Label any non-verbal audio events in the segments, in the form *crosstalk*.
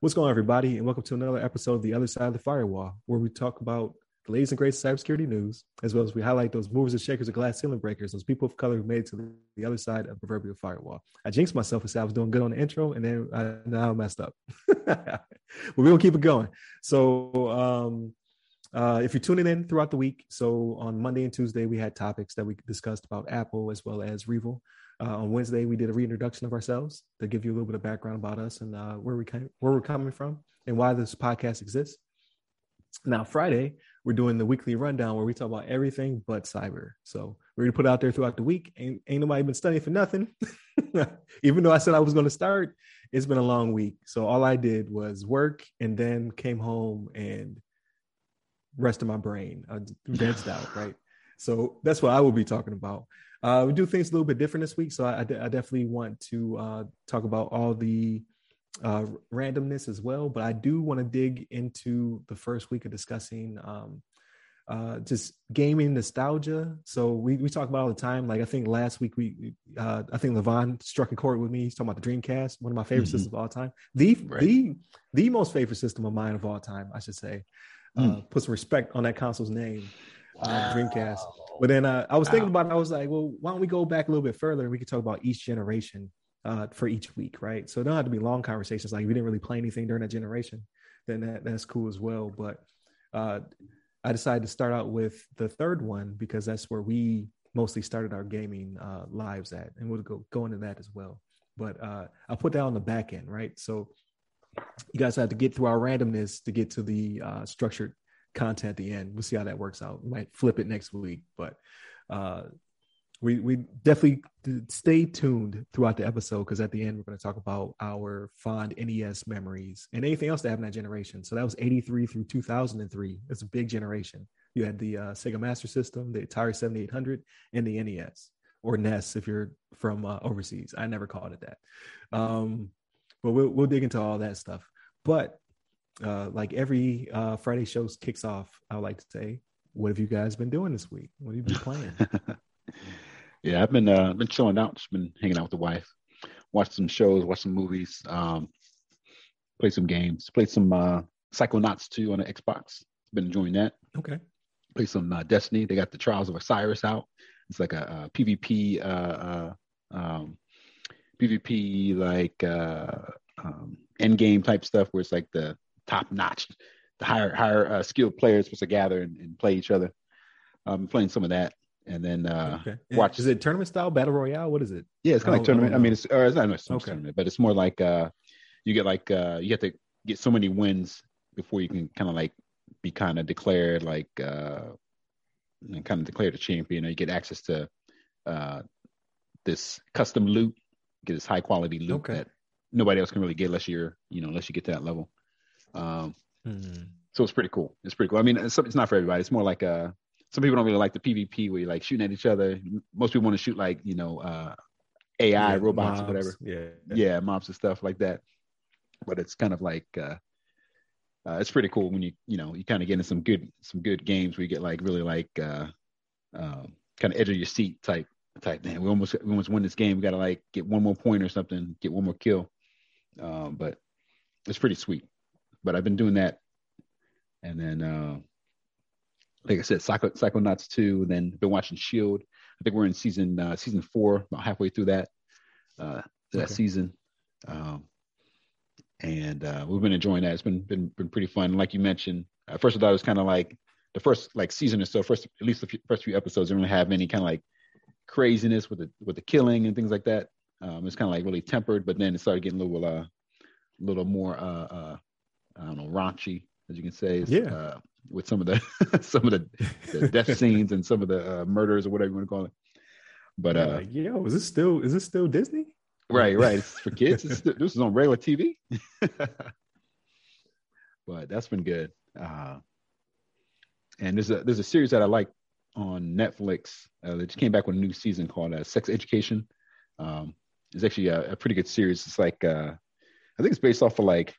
What's going on, everybody, and welcome to another episode of The Other Side of the Firewall, where we talk about the latest and greatest cybersecurity news, as well as we highlight those movers and shakers of glass ceiling breakers, those people of color who made it to the other side of the proverbial firewall. I jinxed myself and said I was doing good on the intro, and then I now messed up. *laughs* but we're gonna keep it going. So um, uh, if you're tuning in throughout the week, so on Monday and Tuesday we had topics that we discussed about Apple as well as REvil. Uh, on Wednesday, we did a reintroduction of ourselves to give you a little bit of background about us and uh, where we came, where we're coming from and why this podcast exists. Now, Friday, we're doing the weekly rundown where we talk about everything but cyber. So we're gonna put out there throughout the week. Ain't, ain't nobody been studying for nothing. *laughs* Even though I said I was gonna start, it's been a long week. So all I did was work and then came home and rested my brain. I *laughs* vegged out, right? So that's what I will be talking about. Uh, we do things a little bit different this week, so I, I, I definitely want to uh, talk about all the uh, randomness as well. But I do want to dig into the first week of discussing um, uh, just gaming nostalgia. So we, we talk about all the time. Like I think last week we uh, I think Levon struck a chord with me. He's talking about the Dreamcast, one of my favorite mm-hmm. systems of all time. The right. the the most favorite system of mine of all time, I should say. Mm. Uh, put some respect on that console's name uh, Dreamcast. But then uh, I was thinking about it. I was like, well, why don't we go back a little bit further and we could talk about each generation uh, for each week, right? So it don't have to be long conversations. Like if we didn't really play anything during that generation, then that, that's cool as well. But uh, I decided to start out with the third one because that's where we mostly started our gaming uh, lives at, and we'll go go into that as well. But uh, I'll put that on the back end, right? So you guys have to get through our randomness to get to the uh, structured content at the end. We'll see how that works out. We might flip it next week, but uh, we we definitely stay tuned throughout the episode because at the end we're going to talk about our fond NES memories and anything else that happened that generation. So that was 83 through 2003. It's a big generation. You had the uh, Sega Master System, the Atari 7800, and the NES or NES if you're from uh, overseas. I never called it that. Um, but we'll we'll dig into all that stuff. But uh, like every uh, Friday show kicks off, I would like to say, what have you guys been doing this week? What have you been playing? *laughs* yeah, I've been uh, been chilling out. Just been hanging out with the wife, watched some shows, watched some movies, um, play some games, played some uh, Psychonauts 2 on the Xbox. Been enjoying that. Okay. Play some uh, Destiny. They got the Trials of Osiris out. It's like a, a PvP, uh, uh, um, PvP like uh, um, end game type stuff where it's like the top notch, the higher higher uh, skilled players supposed to gather and, and play each other. I'm um, playing some of that, and then uh, okay. watch. Is it tournament style battle royale? What is it? Yeah, it's kind of like tournament. I, I mean, it's or it's not much okay. tournament, but it's more like uh, you get like uh, you have to get so many wins before you can kind of like be kind of declared like uh, kind of declared a champion, or you get access to uh, this custom loot, get this high quality loot okay. that nobody else can really get unless you're you know unless you get to that level. Um, mm-hmm. So it's pretty cool. It's pretty cool. I mean, it's, it's not for everybody. It's more like a. Uh, some people don't really like the PvP where you're like shooting at each other. Most people want to shoot like you know uh, AI yeah, robots mobs, or whatever. Yeah, yeah, mobs and stuff like that. But it's kind of like uh, uh, it's pretty cool when you you know you kind of get into some good some good games where you get like really like uh, um, kind of edge of your seat type type. Man, we almost we almost win this game. We got to like get one more point or something, get one more kill. Um, but it's pretty sweet but I've been doing that. And then, uh, like I said, Psycho, Psychonauts 2, then been watching Shield. I think we're in season uh, season four, about halfway through that uh, that okay. season. Um, and uh, we've been enjoying that. It's been been been pretty fun. Like you mentioned, uh, first I thought it was kind of like the first like season or so. First, at least the few, first few episodes didn't really have any kind of like craziness with the with the killing and things like that. Um, it's kind of like really tempered, but then it started getting a little uh, little more uh, uh, I don't know, raunchy, as you can say. Yeah. Uh, with some of the *laughs* some of the, the death *laughs* scenes and some of the uh, murders or whatever you want to call it. But uh, like, yo, is this still is this still Disney? Right, right. It's for kids. *laughs* It's, this is on regular TV. but that's been good. Uh, and there's a there's a series that I like on Netflix uh, that just came back with a new season called uh, Sex Education. Um, it's actually a, a, pretty good series. It's like uh, I think it's based off of like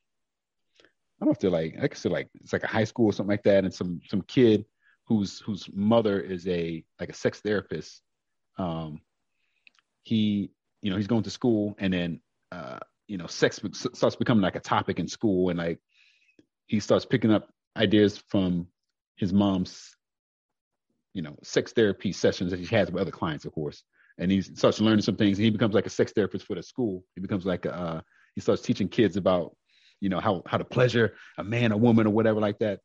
don't know if they're like I guess they're like it's like a high school or something like that, and some some kid whose whose mother is a like a sex therapist. Um, he you know he's going to school and then uh, you know sex starts becoming like a topic in school. And like he starts picking up ideas from his mom's you know sex therapy sessions that he has with other clients of course. And he starts learning some things and he becomes like a sex therapist for the school. He becomes like a, uh, he starts teaching kids about you know how how to pleasure a man a woman or whatever like that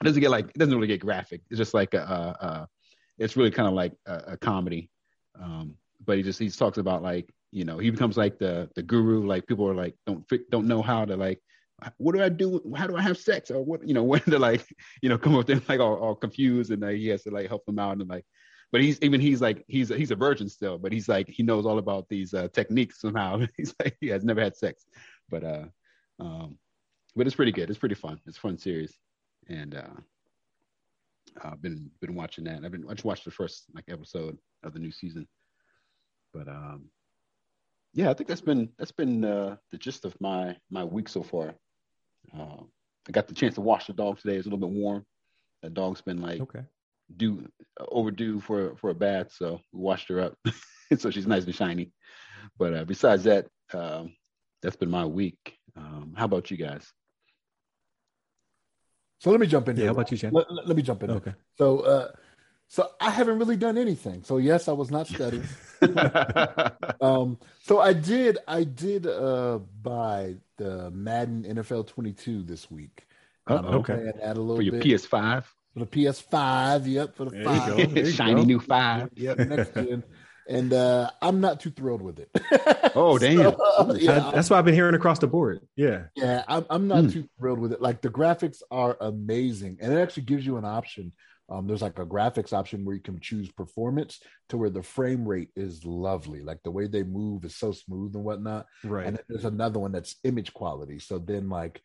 it doesn't get like it doesn't really get graphic it's just like a, a, a it's really kind of like a, a comedy um, but he just he talks about like you know he becomes like the the guru like people are like don't don't know how to like what do I do? How do I have sex? Or what, you know, *laughs* when to like, you know, come up with like all, all confused and uh, he has to like help them out and like, but he's even he's like he's a, he's a virgin still, but he's like he knows all about these uh, techniques somehow. *laughs* he's like he has never had sex, but uh, um, but it's pretty good. It's pretty fun. It's a fun series, and uh, I've been been watching that. I've been I just watched the first like episode of the new season, but um, yeah, I think that's been that's been uh, the gist of my my week so far. Uh, I got the chance to wash the dog today. It's a little bit warm. The dog's been like okay. due overdue for for a bath, so we washed her up, *laughs* so she's nice and shiny. But uh, besides that, um, that's been my week. Um, how about you guys? So let me jump in. Yeah, here. how about you, Chen? Let, let, let me jump in. Okay. So, uh, so I haven't really done anything. So yes, I was not studying. *laughs* um, so I did. I did uh, buy the Madden NFL 22 this week. Oh, Um, I'm okay. playing that a little for your bit. PS5, for the PS5. Yep, for the There you five. go. There you shiny go. new five. Yep, next gen. *laughs* And uh, I'm not too thrilled with it. *laughs* Oh, damn. So, yeah, I- that's what I've been hearing across the board. Yeah. Yeah, I'm, I'm not Hmm. too thrilled with it. Like the graphics are amazing, and it actually gives you an option. Um, there's like a graphics option where you can choose performance to where the frame rate is lovely. Like the way they move is so smooth and whatnot. Right. And then there's another one that's image quality. So then like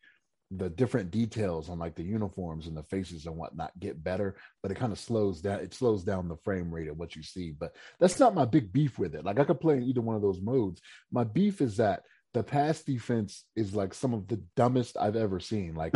the different details on like the uniforms and the faces and whatnot get better, but it kind of slows down. It slows down the frame rate of what you see. But that's not my big beef with it. Like I could play in either one of those modes. My beef is that the pass defense is like some of the dumbest I've ever seen. Like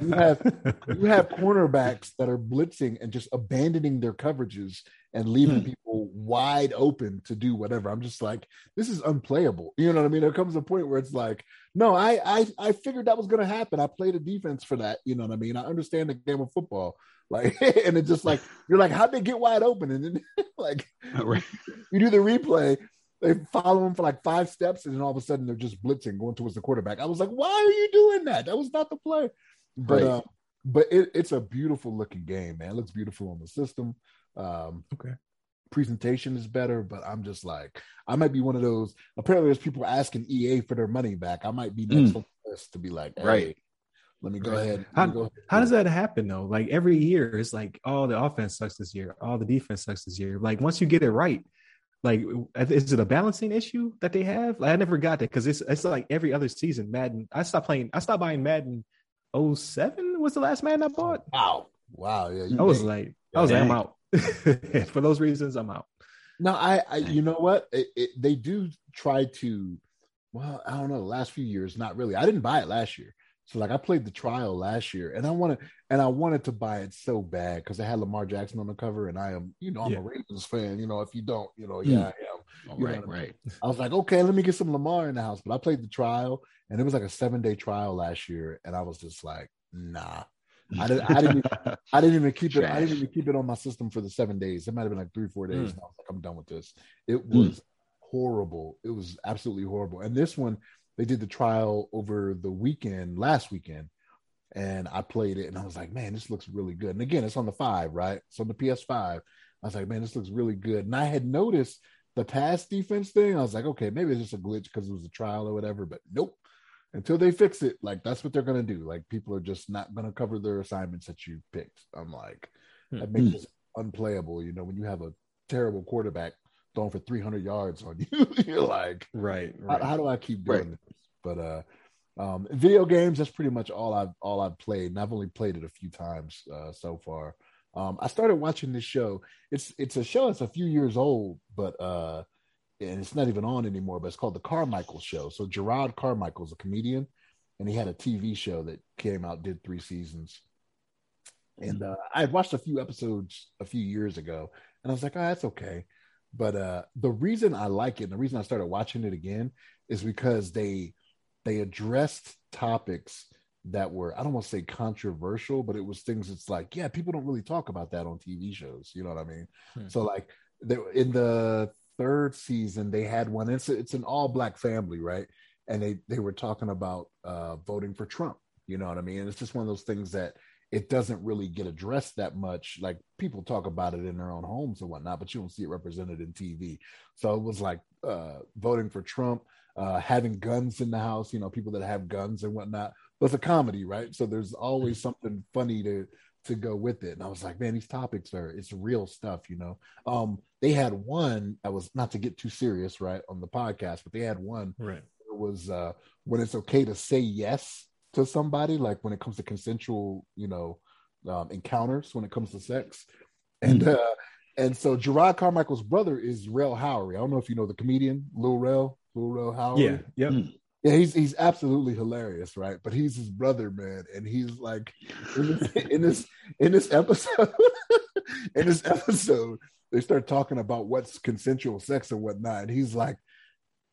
you *laughs* have you have cornerbacks that are blitzing and just abandoning their coverages and leaving Hmm. people wide open to do whatever. I'm just like, this is unplayable. You know what I mean? There comes a point where it's like, no, I I I figured that was gonna happen. I played a defense for that. You know what I mean? I understand the game of football. *laughs* Like, and it's just like you're like, how'd they get wide open? And then *laughs* like right. you do the replay, they follow him for like five steps, and then all of a sudden they're just blitzing, going towards the quarterback. I was like, why are you doing that? That was not the play. But Right. uh, but it, it's a beautiful looking game, man. It looks beautiful on the system. Um, Okay. presentation is better, but I'm just like, I might be one of those. Apparently, there's people asking EA for their money back. I might be next Mm. on the list to be like, hey, Right. Let me go Right. ahead. How- go ahead How does that happen though? Like every year, it's like, oh, the offense sucks this year, all the defense sucks this year. Like once you get it right, like is it a balancing issue that they have? Like I never got that because it's it's like every other season. Madden, I stopped playing. I stopped buying Madden. 07 was the last Madden I bought. Wow, wow, yeah. I was like, I was like, I'm out. *laughs* For those reasons, I'm out. No, I, I you know what? It, it, they do try to. Well, I don't know. The last few years, not really. I didn't buy it last year, so like I played the trial last year, and I wanted and I wanted to buy it so bad because I had Lamar Jackson on the cover, and I am, you know, I'm Yeah. a Ravens fan. You know, if you don't, you know, Hmm. yeah, I am. Oh, You right, know, right. I was like, okay, let me get some Lamar in the house. But I played the trial, and it was like a seven day trial last year, and I was just like, nah. I didn't. I didn't. *laughs* I didn't even keep it. I didn't even keep it on my system for the seven days. It might have been like three, four days. Mm. And I was like, I'm done with this. It Hmm. was horrible. It was absolutely horrible. And this one, they did the trial over the weekend, last weekend, and I played it, and I was like, man, this looks really good. And again, it's on the five, right? It's on the PS5. I was like, man, this looks really good. And I had noticed the pass defense thing. I was like, okay, maybe it's just a glitch because it was a trial or whatever. But nope. Until they fix it, like that's what they're gonna do. Like people are just not gonna cover their assignments that you picked. I'm like, that makes Hmm. it unplayable. You know, when you have a terrible quarterback throwing for 300 yards on you, *laughs* you're like, Right. how, how do I keep doing this? But uh, um, video games, that's pretty much all I've all I've played, and I've only played it a few times uh, so far. Um, I started watching this show. It's it's a show that's a few years old, but uh, and it's not even on anymore. But it's called the Carmichael Show. So Jerrod Carmichael's a comedian, and he had a TV show that came out, did three seasons. And uh, I had watched a few episodes a few years ago, and I was like, "Oh, that's okay." But uh, the reason I like it, and the reason I started watching it again, is because they they addressed topics that were I don't want to say controversial, but it was things it's like, yeah, people don't really talk about that on TV shows. You know what I mean? Hmm. So like they, in the third season, they had one. It's it's an all black family, right? And they they were talking about uh, voting for Trump. You know what I mean? And it's just one of those things that it doesn't really get addressed that much. Like people talk about it in their own homes and whatnot, but you don't see it represented in TV. So it was like uh, voting for Trump, uh, having guns in the house. You know, people that have guns and whatnot. But it's a comedy, right? So there's always something funny to to go with it. And I was like, man, these topics are it's real stuff, you know. Um, they had one that was not to get too serious, right, on the podcast, but they had one right. It was uh when it's okay to say yes to somebody, like when it comes to consensual, you know, um, encounters when it comes to sex. And mm-hmm. uh and so Jerrod Carmichael's brother is Rel Howery. I don't know if you know the comedian Lil Rel, Lil Rel Howery. Yeah, yep. Mm. Yeah, he's he's absolutely hilarious, right? But he's his brother, man, and he's like in this *laughs* in this, in this episode, *laughs* in this episode, they start talking about what's consensual sex and whatnot, and he's like,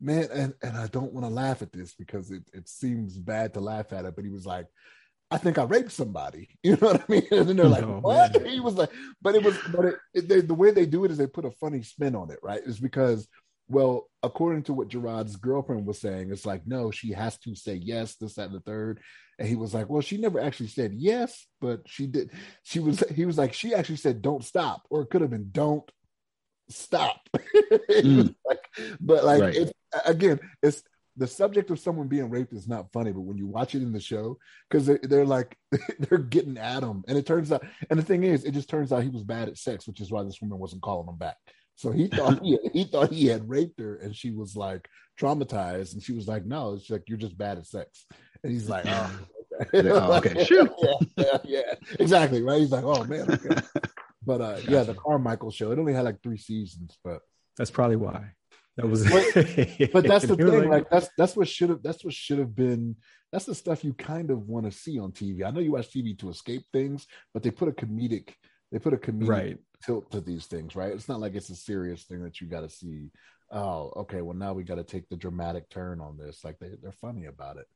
man, and and I don't want to laugh at this because it it seems bad to laugh at it, but he was like, I think I raped somebody. *laughs* You know what I mean? And they're like, oh, what? Man. He was like, but it was, but it, it they, the way they do it is they put a funny spin on it, right? Is because well, according to what Jerrod's girlfriend was saying, it's like, no, she has to say yes, this, that, and the third. And he was like, well, she never actually said yes, but she did. She was, he was like, she actually said, don't stop, or it could have been, don't stop. *laughs* mm. like, but like, right. it's, again, it's the subject of someone being raped is not funny, but when you watch it in the show, because they're, they're like, *laughs* they're getting at him. And it turns out, and the thing is, it just turns out he was bad at sex, which is why this woman wasn't calling him back. So he *laughs* thought he, he thought he had raped her, and she was like traumatized, and she was like, "No, it's like you're just bad at sex." And he's like, "Oh, okay, *laughs* oh, okay. shoot, yeah, yeah, yeah, exactly, right." He's like, "Oh man." Okay. But uh, gotcha. yeah, the Carmichael show. It only had like three seasons, but that's probably why. That was. but, but that's *laughs* the thing. Like that's that's what should have that's what should have been. That's the stuff you kind of want to see on TV. I know you watch TV to escape things, but they put a comedic they put a comedic right. tilt to these things, right? It's not like it's a serious thing that you got to see. Oh, okay. Well, now we got to take the dramatic turn on this. Like they, they're funny about it,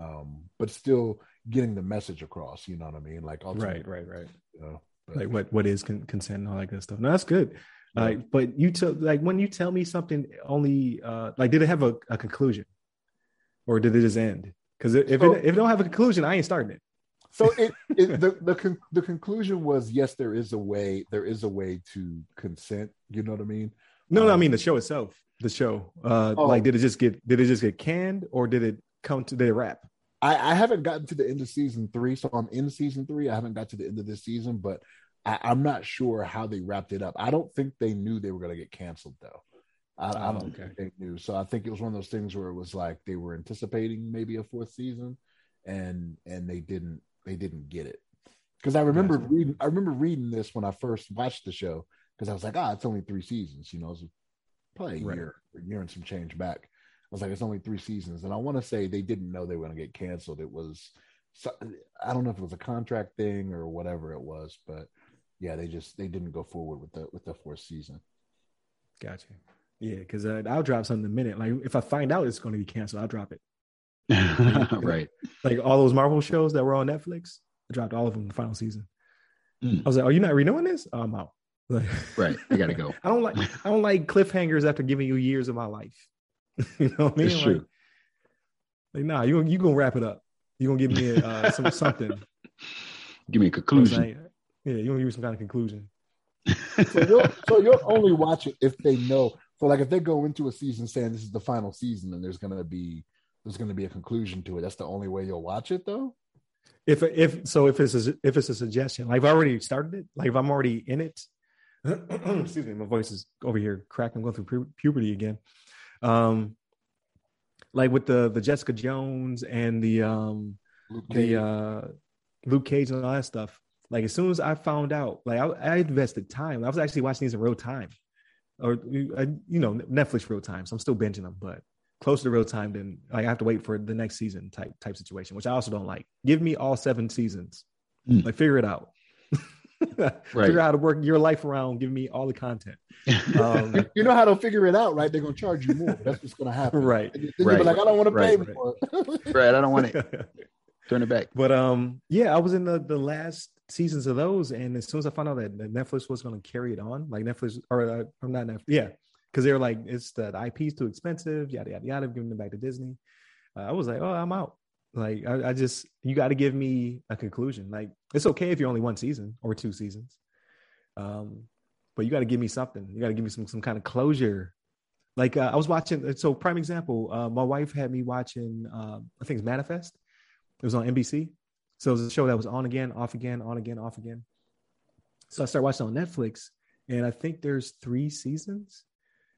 um, but still getting the message across. You know what I mean? Like, right, right, right. You know, but, like what what is con- consent and all that good stuff. No, that's good. Like, but you tell like when you tell me something only uh like did it have a, a conclusion, or did it just end? Because if so, it if it don't have a conclusion, I ain't starting it. So it, it the the con- the conclusion was yes, there is a way. There is a way to consent. You know what I mean? No, um, no, I mean the show itself. The show. Uh, oh, like, did it just get did it just get canned, or did it come to the wrap? I, I haven't gotten to the end of season three, so I'm in season three. I haven't got to the end of this season, but I, am not sure how they wrapped it up. I don't think they knew they were going to get canceled though. I, oh, I don't okay. think they knew. So I think it was one of those things where it was like they were anticipating maybe a fourth season, and and they didn't they didn't get it. Because I remember reading, I remember reading this when I first watched the show because I was like, ah, it's only three seasons. You know, it's probably a right. year, a year and some change back. I was like, it's only three seasons, and I want to say they didn't know they were going to get canceled. It was, I don't know if it was a contract thing or whatever it was, but yeah, they just they didn't go forward with the with the fourth season. Gotcha. Yeah, because uh, I'll drop something in a minute. Like if I find out it's going to be canceled, I'll drop it. *laughs* right. Like all those Marvel shows that were on Netflix, I dropped all of them in the final season. Mm. I was like, "Are you not renewing this?" Oh, I'm out. Like, *laughs* right, you got to go. *laughs* I don't like I don't like cliffhangers after giving you years of my life. you know what I mean? It's like, like, nah, you you gonna wrap it up. You gonna give me uh, some something. Give me a conclusion. Yeah, you gonna give me some kind of conclusion. *laughs* so you'll so you'll only watch it if they know. So like if they go into a season saying this is the final season and there's gonna be there's going to be a conclusion to it. That's the only way you'll watch it, though. If if so, if it's a, if it's a suggestion, like I've already started it, like if I'm already in it. *clears throat* excuse me, my voice is over here cracking. I'm going through pu- puberty again. Um, like with the the Jessica Jones and the um the uh Luke Cage and all that stuff. Like as soon as I found out, like I, I invested time. I was actually watching these in real time, or you know Netflix real time. So I'm still binging them, but closer to real time than like I have to wait for the next season type type situation, which I also don't like. Give me all seven seasons. Mm. Like figure it out. *laughs* Figure out how to work your life around Give me all the content. *laughs* Um, You, you know how to figure it out, right? They're gonna charge you more. That's what's gonna happen. right. And then Right. like, I don't want to pay Right. more. right. I don't want to *laughs* turn it back. But um, yeah, I was in the the last seasons of those, and as soon as I found out that, Netflix was going to carry it on, like Netflix or uh, I'm not Netflix, yeah, because they were like, it's the, the IP's too expensive, yada yada yada, giving them back to Disney. Uh, I was like, oh, I'm out. Like, I, I just you got to give me a conclusion. Like, it's okay if you're only one season or two seasons, um, but you got to give me something. You got to give me some some kind of closure. Like uh, I was watching. So prime example, uh, my wife had me watching. Uh, I think it's Manifest. It was on NBC. So it was a show that was on again, off again, on again, off again. So I started watching on Netflix, and I think there's three seasons,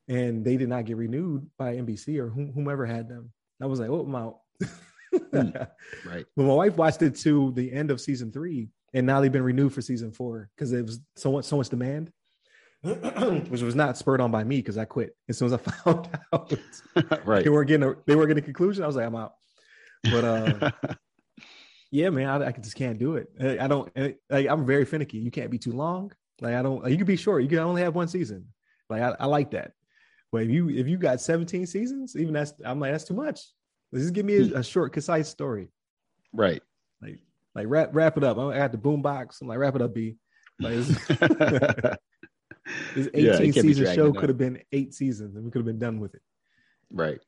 and they did not get renewed by NBC or whom- whomever had them. I was like, oh, I'm out. *laughs* Right. But my wife watched it to the end of season three, and now they've been renewed for season four because it was so much so much demand, *clears throat* which was not spurred on by me because I quit as soon as I *laughs* found out *laughs* right. they weren't getting a they weren't getting a conclusion. I was like, I'm out. But uh, yeah, man, I, I just can't do it. I I don't like. I'm very finicky. You can't be too long. Like I don't. You can be short. You can only have one season. Like I, I like that. But if you if you got 17 seasons, even that's I'm like that's too much. Just give me a, a short, concise story. right. Like like wrap wrap it up. I got the boom box. I'm like wrap it up, B. Like this, *laughs* *laughs* this 18 Yeah, it can't be season show could have been eight seasons, and we could have been done with it. right.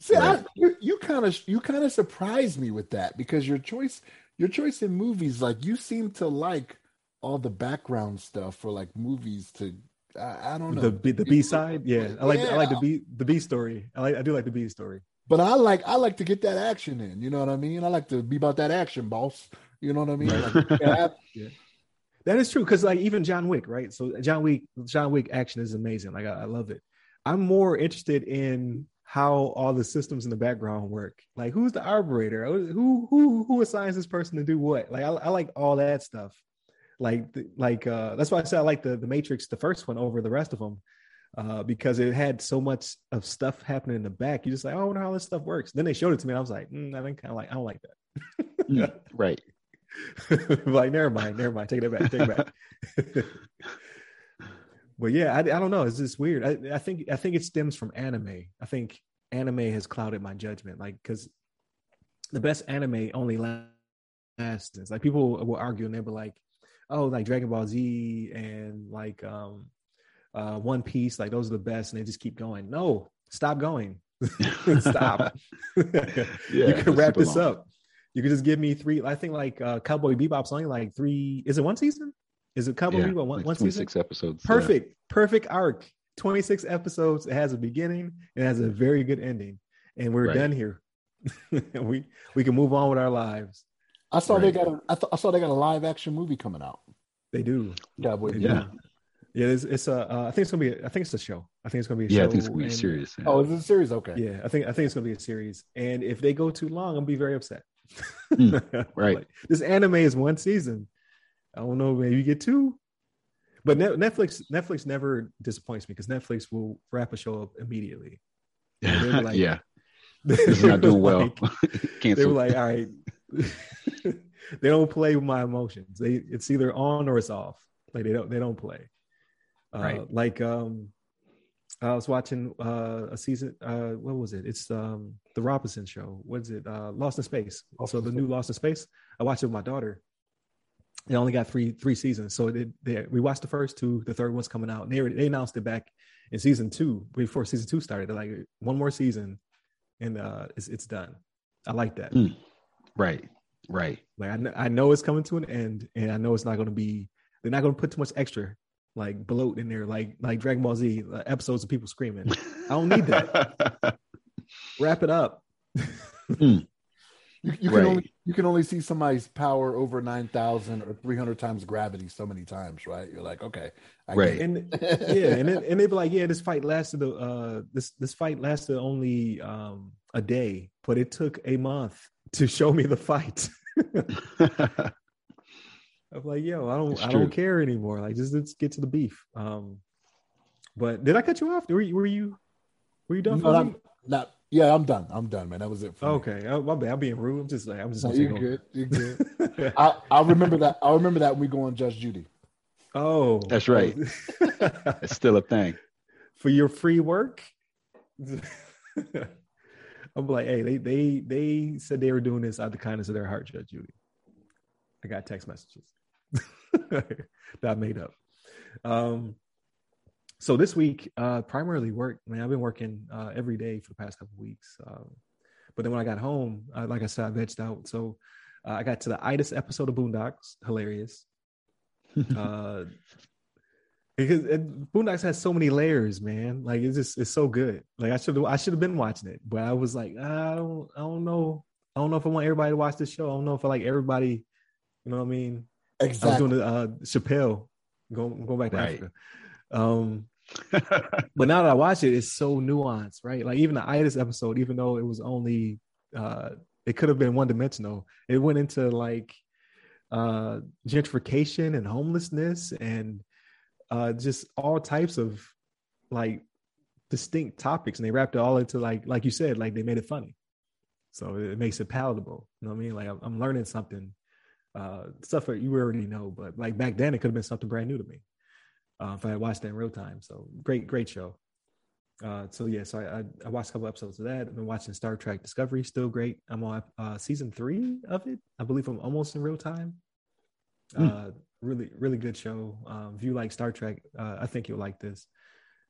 See, I, Right. you, you kind of you kind of surprised me with that because your choice your choice in movies, like you seem to like all the background stuff for like movies to I, I don't know The B, the B side, yeah. I like I like the B the B story. I like I do like the B story. But I like I like to get that action in. You know what I mean? I like to be about that action, boss. You know what I mean? Like, *laughs* yeah, That is true because like even John Wick, right? So John Wick, John Wick action is amazing. Like I, I love it. I'm more interested in how all the systems in the background work. Like who's the operator? Who who who assigns this person to do what? Like I, I like all that stuff. Like the- like uh that's why I said I like the the Matrix, the first one over the rest of them. Uh, because it had so much of stuff happening in the back, you just like, oh, I wonder how this stuff works. Then they showed it to me, and I was like, mm, I think kind of like, I don't like that. yeah, right. *laughs* like, never mind, never mind. Take it back. Take it back. *laughs* but yeah, I, I don't know. It's just weird. I, I think I think it stems from anime. I think anime has clouded my judgment. Like, because the best anime only lasts. Like people will argue and they'll be like, "Oh, like Dragon Ball Z and like um, uh, One Piece, like those are the best," and they just keep going. No, stop going. *laughs* stop. *laughs* you can wrap this long. up. You could just give me three. I think like uh, Cowboy Bebop's only like three. Is it one season? Is it Cowboy Yeah, Bebop one, like one season? 26 episodes. yeah. Perfect, perfect arc. Twenty six episodes. It has a beginning. It has a very good ending, and we're Right. done here. *laughs* we we can move on with our lives. I saw they got a I, th- I saw they got a live action movie coming out. They do. Cowboy They Yeah. do. Yeah, it's, it's a. Uh, I think it's gonna be. A, I think it's a show. I think it's gonna be a Yeah, show. I think it's gonna be and- serious. yeah. Oh, is it a series? Okay. Yeah, I think I think it's gonna be a series. And if they go too long, I'm gonna be very upset. Mm, *laughs* right. Like, this anime is one season. I don't know, maybe you get two. But Netflix Netflix never disappoints me because Netflix will wrap a show up immediately. Yeah, they were *laughs* like- yeah. *laughs* This is not doing well. Like, *laughs* they were like, all right. they don't play with my emotions. They it's either on or it's off. Like they don't they don't play. Uh, Right. Like um, I was watching uh, a season. Uh, what was it? It's um the Robinson show. What is it? Uh, Lost in Space. Also the new Lost in Space. I watched it with my daughter. It only got three three seasons, so it, they, we watched the first two. The third one's coming out. And they they announced it back in season two before season two started. They're like one more season, and uh, it's it's done. I like that. Mm. Right. Right. Like I, kn- I know it's coming to an end, and I know it's not going to be. They're not going to put too much extra like bloat in there, like like Dragon Ball Z uh, episodes of people screaming. I don't need that. *laughs* Wrap it up. You, you can only you can only see somebody's power over nine thousand or three hundred times gravity so many times, right? You're like, okay, I get Right. it. and yeah, and then, and they'd be like, yeah, this fight lasted uh this this fight lasted only um a day, but it took a month to show me the fight. *laughs* *laughs* I'm like, yo, I don't It's I don't care anymore. Like just let's get to the beef. Um but did I cut you off? Were you were you were you done No, for not, me? not Yeah, I'm done. I'm done, man. That was it. For me. Okay, oh, my bad. I'm being rude. I'm just like I'm just. No, you're good. You're *laughs* good. I I remember that. I remember that when we go on Judge Judy. oh, That's right. *laughs* It's still a thing. For your free work. *laughs* I'm like, hey, they they they said they were doing this out of the kindness of their heart, Judge Judy. I got text messages that I made up. Um, so this week, uh, primarily work. Man, I've been working uh, every day for the past couple of weeks. Um, but then when I got home, uh, like I said, I vegged out. So uh, I got to the itis episode of Boondocks, hilarious. *laughs* uh, because it, Boondocks has so many layers, man. Like it's just it's so good. Like I should I should have been watching it, but I was like, I don't I don't know. I don't know if I want everybody to watch this show. I don't know if I like everybody. You know what I mean? Exactly. I was doing the uh, Chappelle, going going back to Right. Africa. Um, but now that I watch it, it's so nuanced, right? Like even the itis episode, even though it was only uh it could have been one dimensional, it went into like uh gentrification and homelessness and uh just all types of like distinct topics and they wrapped it all into like like you said, like they made it funny. So it makes it palatable. You know what I mean? Like I'm, I'm learning something, uh stuff that you already know, but like back then it could have been something brand new to me uh, if I had watched that in real time. So great, great show. Uh, so yeah, so I, I, I watched a couple episodes of that. I've been watching Star Trek Discovery, still great. I'm on uh, season three of it. I believe I'm almost in real time. Uh, really, really good show. Um, if you like Star Trek, uh, I think you'll like this.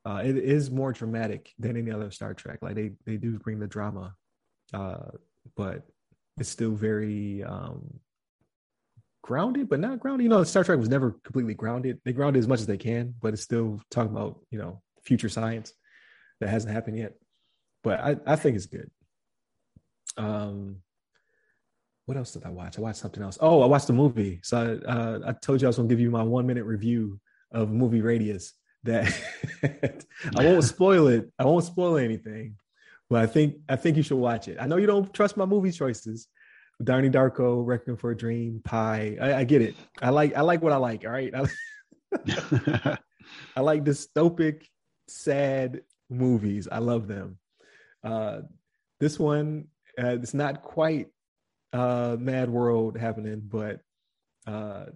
Uh, it is more dramatic than any other Star Trek. Like they they do bring the drama, uh, but it's still very um, grounded, but not grounded. You know, Star Trek was never completely grounded. They grounded as much as they can, but it's still talking about you know future science that hasn't happened yet. But I, I think it's good. Um, what else did I watch? I watched something else. Oh, I watched the movie. So I, uh, I told you I was gonna give you my one minute review of movie Radius. That *laughs* I won't spoil it. I won't spoil anything, but I think I think you should watch it. I know you don't trust my movie choices, Donnie Darko, Requiem for a Dream, Pi. I, I get it. I like I like what I like. All right. I, *laughs* I like dystopic, sad movies. I love them. Uh, this one, uh, it's not quite uh, Mad World happening, but uh,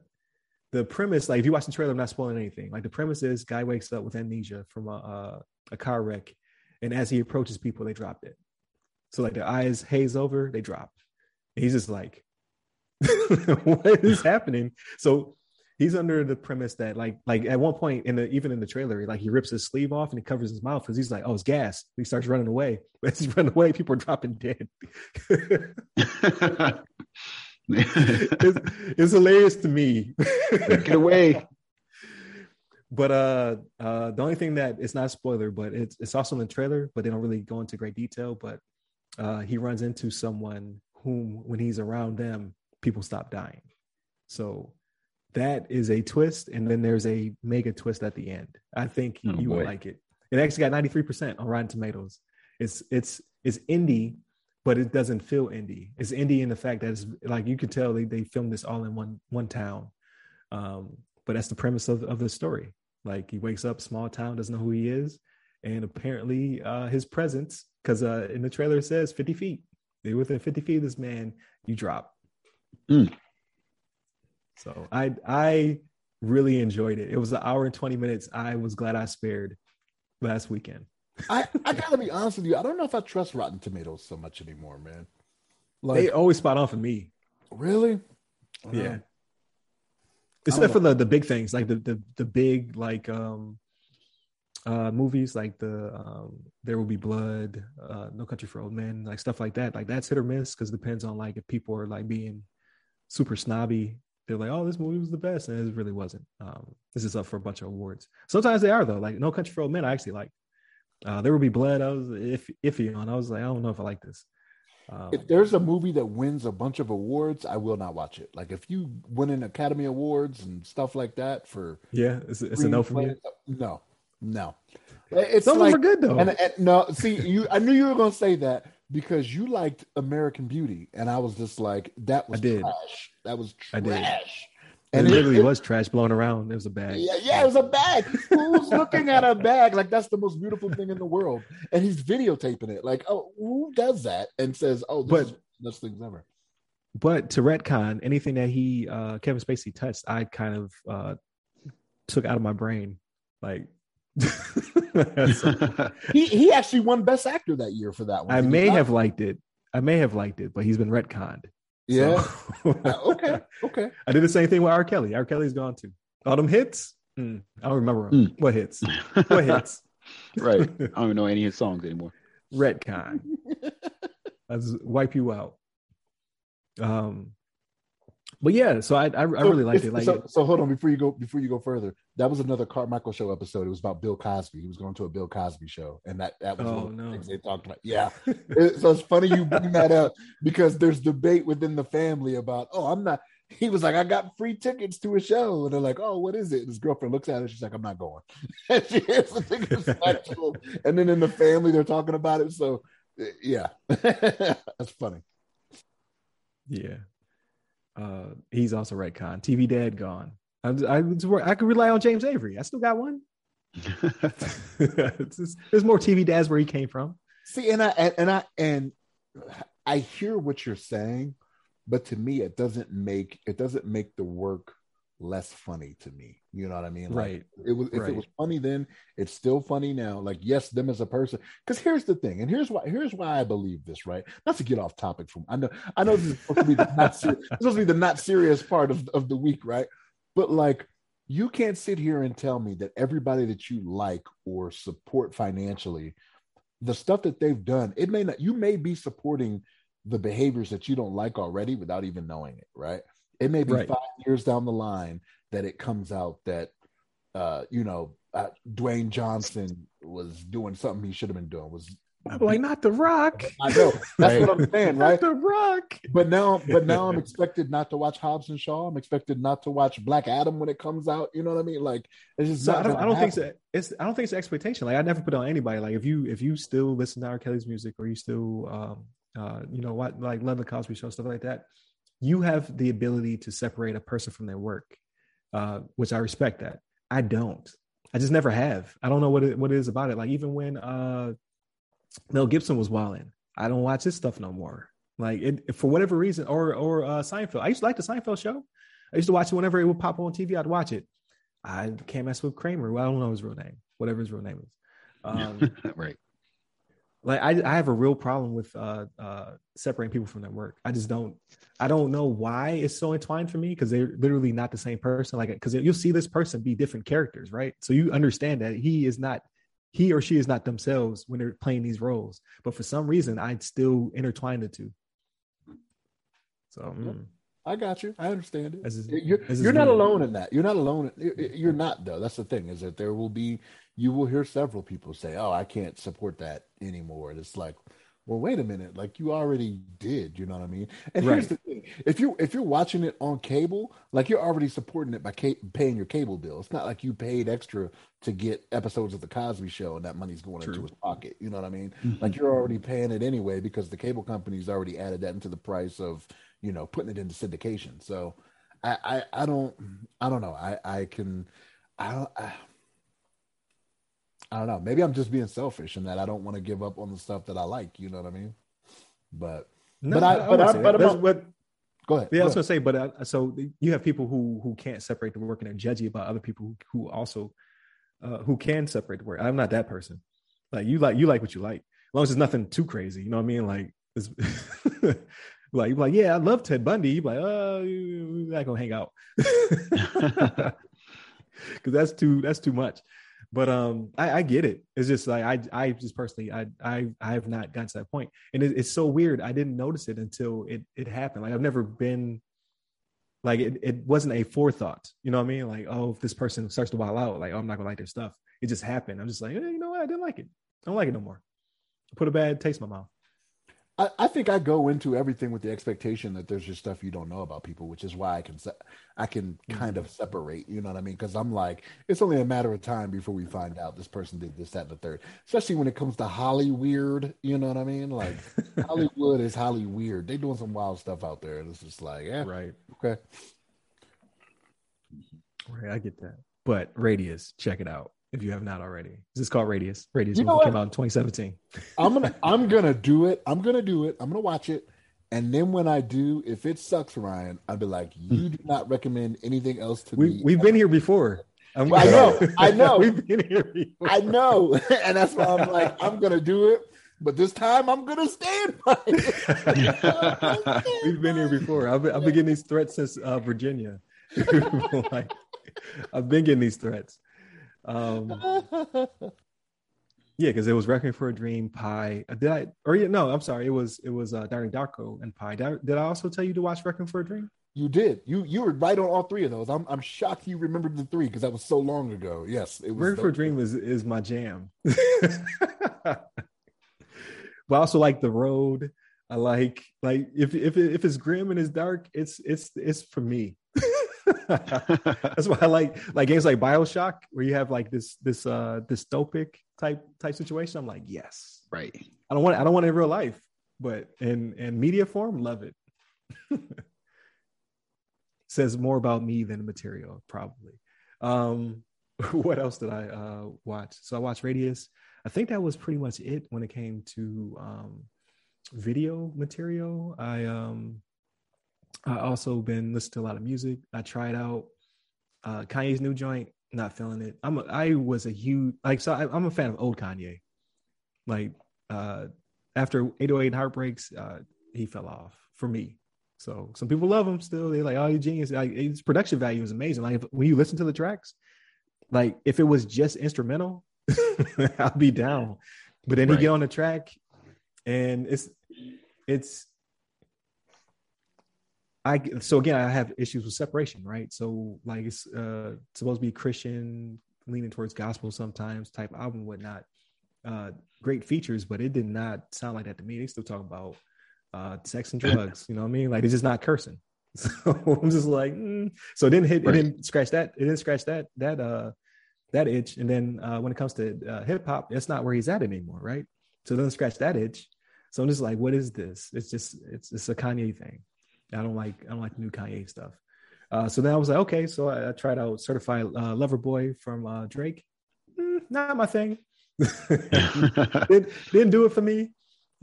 the premise, like if you watch the trailer, I'm not spoiling anything. Like the premise is, guy wakes up with amnesia from a, a, a car wreck, and as he approaches people, they drop it. So like their eyes haze over, they drop. And he's just like, *laughs* what is happening? So he's under the premise that like like at one point in the even in the trailer, like he rips his sleeve off and he covers his mouth because he's like, oh, it's gas. He starts running away. But *laughs* as he's running away, people are dropping dead. *laughs* it's, it's hilarious to me. Get away. But uh, uh, the only thing that it's not a spoiler, but it's it's also in the trailer, but they don't really go into great detail. But uh, he runs into someone whom, when he's around them, people stop dying. So that is a twist, and then there's a mega twist at the end. I think Oh, you would boy. like it. It actually got 93 percent on Rotten Tomatoes. It's it's it's indie, but it doesn't feel indie. It's indie in the fact that it's like you could tell they, they filmed this all in one one town. Um, but that's the premise of, of the story. Like he wakes up, small town, doesn't know who he is, and apparently uh, his presence, because uh, in the trailer it says 50 feet. They're within 50 feet of this man, you drop. Mm. So I I really enjoyed it. It was an hour and 20 minutes. I was glad I spared last weekend. I, I *laughs* gotta be honest with you. I don't know if I trust Rotten Tomatoes so much anymore, man. Like, They always spot on for me. really? Yeah. I don't Except for the the big things, like the the the big like um uh movies like the um There Will Be Blood, uh No Country for Old Men, like stuff like that. Like that's hit or miss because it depends on like if people are like being super snobby. They're like, oh, this movie was the best, and it really wasn't. Um, this is up for a bunch of awards. Sometimes they are though. Like No Country for Old Men, I actually like. Uh, there will be blood. I was if, iffy on. I was like, I don't know if I like this. Um, If there's a movie that wins a bunch of awards, I will not watch it. Like if you win an Academy Awards and stuff like that for yeah, it's, it's a no you. screenplay, No, no. It's Some like of them are good though. and, and no. See, you. I knew you were going to say that because you liked American Beauty, and I was just like, that was I did. trash. That was I did. trash. And it it- literally it- was trash blowing around. It was a bag. Yeah, yeah, it was a bag. Who's looking at a bag? Like that's the most beautiful thing in the world. And he's videotaping it. Like, oh, who does that? And says, oh, this But- is the best things ever. But to retcon anything that he uh Kevin Spacey touched, I kind of uh took out of my brain. Like *laughs* *laughs* He he actually won Best Actor that year for that one. I may have liked it. I may have liked it, but he's been retconned. Yeah. So- Uh, okay. *laughs* Okay. I did the same thing with R. Kelly. R. Kelly's gone too. All them hits. Mm, I don't remember 'em. what hits. What hits? right. I don't even know any of his songs anymore. Retcon. Just wipe you out. Um, but yeah, so I I, I really liked it. Like so, so hold on before you go before you go further. That was another Carmichael show episode. It was about Bill Cosby. He was going to a Bill Cosby show, and that that was Oh, one of the no. things they talked about. Yeah, It- so it's funny you bring that up because there's debate within the family about. Oh, I'm not. He was like, I got free tickets to a show, and they're like, Oh, what is it? And his girlfriend looks at it. She's like, I'm not going. *laughs* and she hears the tickets and then in the family they're talking about it. So uh, yeah, *laughs* that's funny. yeah. Uh, he's also retcon. TV Dad gone. I I, I could rely on James Avery. I still got one. *laughs* Just- there's more TV dads where he came from. See, and I and, and I and I hear what you're saying, but to me, it doesn't make it doesn't make the work less funny to me. You know what I mean? Like, Right. It was if Right. it was funny then, it's still funny now. Like yes, them as a person. Because here's the thing, and here's why here's why I believe this. Right? Not to get off topic from. I know I know this is supposed to be the not *laughs* ser- supposed to be the not serious part of of the week, right? But like. You can't sit here and tell me that everybody that you like or support financially the stuff that they've done, it may not, you may be supporting the behaviors that you don't like already without even knowing it, right? It may be Right. five years down the line that it comes out that, uh, you know, uh, Dwayne Johnson was doing something he should have been doing. Was like, not the rock. I know that's Right. what I'm *laughs* saying, Not right? the rock. But now, but now I'm *laughs* expected not to watch Hobbs and Shaw. I'm expected not to watch Black Adam when it comes out. You know what I mean? Like it's just not I don't, I don't think so. It's I don't think it's expectation. Like I never put on anybody. Like if you if you still listen to R. Kelly's music or you still um uh you know what like love the Cosby Show stuff like that, you have the ability to separate a person from their work, uh, which I respect. That I don't. I just never have. I don't know what it, what it is about it. Like even when uh Mel Gibson was wilding, I don't watch his stuff no more. Like it for whatever reason, or or uh, Seinfeld. I used to like the Seinfeld show. I used to watch it whenever it would pop on TV. I'd watch it. I can't mess with Kramer. Well, I don't know his real name, whatever his real name is. *laughs* Um, right. Like I, I have a real problem with uh, uh, separating people from their work. I just don't. I don't know why it's so entwined for me because they're literally not the same person. Like because you'll see this person be different characters, right? So you understand that he is not, he or she is not themselves when they're playing these roles. But for some reason, I'd still intertwine the two. So mm, I got you. I understand it. This is- you're is you're not alone in that. You're not alone. You're not though. That's the thing is that there will be. You will hear several people say, "Oh, I can't support that anymore." And it's like, well, wait a minute. Like you already did. You know what I mean? And here's the thing: if you if you're watching it on cable, like you're already supporting it by ca- paying your cable bill. It's not like you paid extra to get episodes of the Cosby Show and that money's going into his pocket. You know what I mean? Mm-hmm. Like you're already paying it anyway because the cable company's already added that into the price of you know putting it into syndication. So I I, I don't I don't know. I I can I don't I, I don't know. Maybe I'm just being selfish in that I don't want to give up on the stuff that I like. You know what I mean? But no, But I- but I- but that. That's I'm- what go ahead. Yeah, I was ahead. gonna say, but uh, so you have people who who can't separate the work and they're judgy about other people who, who also uh, who can separate the work. I'm not that person. Like you like you like what you like, as long as it's nothing too crazy. You know what I mean? Like, it's, *laughs* like you're like yeah, I love Ted Bundy. You're like, oh, we're not gonna hang out *laughs* *laughs* because that's too that's too much. But um, I, I get it. It's just like I I just personally I I I have not gotten to that point, and it, it's so weird. I didn't notice it until it it happened. Like I've never been like it, it wasn't a forethought. You know what I mean? Like oh, if this person starts to wild out, like oh, I'm not gonna like their stuff. It just happened. I'm just like, eh, you know what? I didn't like it. I don't like it no more. Put a bad taste in my mouth. I, I think I go into everything with the expectation that there's just stuff you don't know about people, which is why I can I can kind of mm-hmm. separate. You know what I mean? Because I'm like, it's only a matter of time before we find out this person did this, that, and the third. Especially when it comes to Holly weird. You know what I mean? Like *laughs* Hollywood is Holly weird. They doing some wild stuff out there, and it's just like, yeah, Right. okay. Right, I get that. But Radius, check it out if you have not already. This is called Radius. Radius You know came out in 2017. I'm gonna *laughs* I'm gonna do it. I'm gonna do it. I'm gonna watch it. And then when I do, if it sucks, Ryan, I'd be like, you do not recommend anything else to We me. we've been here before. I know, I *laughs* know. we've been here before. I know, *laughs* and that's why I'm like, I'm gonna do it. But this time, I'm gonna stand by it. We've been here before. I've been, I've been getting these threats since uh, Virginia. like, I've been getting these threats. Um, *laughs* yeah, because it was Requiem for a Dream, Pi. Uh, Did I? Or yeah, no, I'm sorry. It was it was uh, Donnie Darko and Pi. Did I, did I also tell you to watch Requiem for a Dream? You did. You you were right on all three of those. I'm I'm shocked you remembered the three because that was so long ago. Yes, it was. Requiem for a Dream is is my jam. *laughs* but I also like The Road. I like like if if if it's grim and it's dark, it's it's it's for me. *laughs* That's why I like like games like Bioshock, where you have like this this uh dystopic type type situation. I'm like, yes. right. I don't want I don't want it in real life, but in in media form, love it. *laughs* Says more about me than the material, probably. Um, *laughs* what else did I uh watch? So I watched Radius. I think that was pretty much it when it came to um video material. I um I also been listening to a lot of music. I tried out uh Kanye's new joint, not feeling it. I'm a, I was a huge like so I, I'm a fan of old Kanye. Like uh after 808 Heartbreaks, uh he fell off for me. So some people love him still. They're like, oh, he's genius. Like his production value is amazing. Like if, when you listen to the tracks, like if it was just instrumental, *laughs* I'd be down. But then Right. he get on the track, and it's it's I so again I have issues with separation, right? So like it's uh supposed to be Christian, leaning towards gospel sometimes type album, whatnot. Uh great features, but it did not sound like that to me. They still talk about uh sex and *laughs* drugs, you know what I mean? Like it's just not cursing. *laughs* So I'm just like, mm. so it didn't hit, Right. it didn't scratch that, it didn't scratch that that uh that itch. And then uh when it comes to uh, hip hop, that's not where he's at anymore, right? So it doesn't scratch that itch. So I'm just like, what is this? It's just it's it's a Kanye thing. I don't like I don't like new Kanye stuff. Uh, so then I was like, okay. So I, I tried out Certified uh, Lover Boy from uh, Drake. Mm, not my thing. *laughs* didn't, didn't do it for me.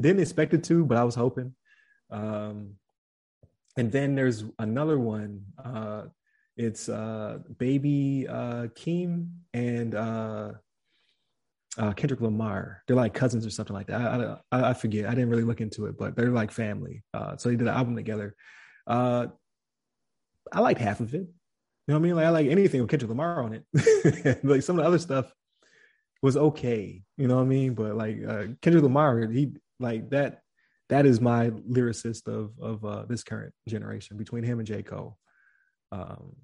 Didn't expect it to, but I was hoping. Um, and then there's another one. Uh, it's uh, Baby uh, Keem and uh, uh, Kendrick Lamar. They're like cousins or something like that. I, I, I forget. I didn't really look into it, but they're like family. Uh, so they did an album together. Uh, I liked half of it. You know what I mean? Like I like anything with Kendrick Lamar on it. *laughs* like some of the other stuff was okay. You know what I mean? But like uh, Kendrick Lamar, he like that. That is my lyricist of of uh, this current generation. Between him and J Cole, um,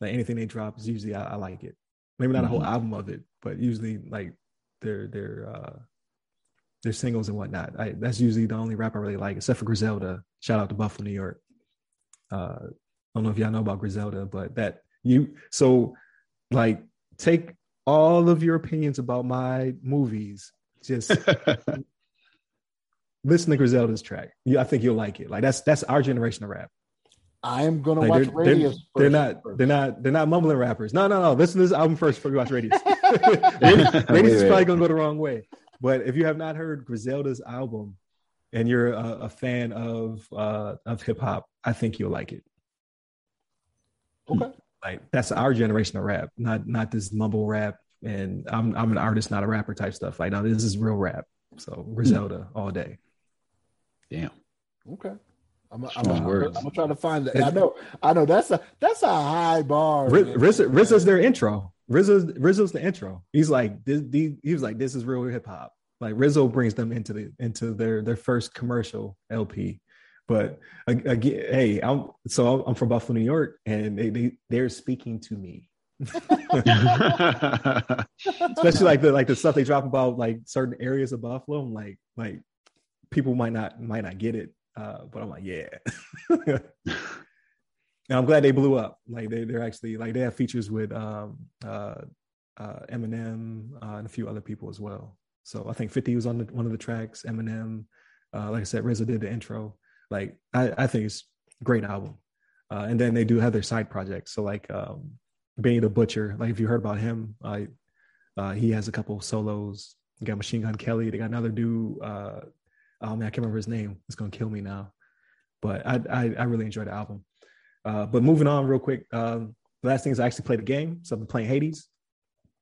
like anything they drop is usually I, I like it. Maybe not a whole album of it, but usually like their their uh, their singles and whatnot. I, that's usually the only rap I really like, except for Griselda. Shout out to Buffalo, New York. Uh, I don't know if y'all know about Griselda, but that you so like take all of your opinions about my movies, just *laughs* listen to Griselda's track. Yeah, I think you'll like it. Like that's that's our generation of rap. I am gonna Like watch they're, they're, Radius. they're not First. they're not they're not mumbling rappers. No, no, no. Listen to this album first before you watch Radius. *laughs* *laughs* Radius, is probably gonna go the wrong way. But if you have not heard Griselda's album and you're a, a fan of uh of hip hop, I think you'll like it. Okay. Like that's our generation of rap, not not this mumble rap. And I'm I'm an artist, not a rapper type stuff. Like no, this is real rap. So Griselda all day. Damn. Okay. I'm, I'm, Strong I'm, words. I'm gonna try to find that. I know, I know. That's a that's a high bar. Riz- man. RZA, RZA's their intro. RZA's, RZA's the intro. He's like this. the- He was like, this is real hip hop. Like RZA brings them into the into their their first commercial LP. But again, hey, I'm so I'm from Buffalo, New York, and they, they they're speaking to me, *laughs* especially like the like the stuff they drop about like certain areas of Buffalo. I'm like like people might not might not get it, uh, but I'm like, yeah. *laughs* And I'm glad they blew up. Like they they're actually like they have features with um uh uh Eminem uh, and a few other people as well. So I think 50 was on the, one of the tracks. Eminem, uh, like I said, RZA did the intro. Like I, I think it's a great album. Uh, and then they do have their side projects. So like um Benny the Butcher. Like if you heard about him, uh, uh, he has a couple solos. You got Machine Gun Kelly. They got another dude. Uh, oh man, I can't remember his name. It's gonna kill me now. But I I, I really enjoyed the album. Uh, but moving on real quick. Um, the last thing is I actually played a game. So I've been playing Hades.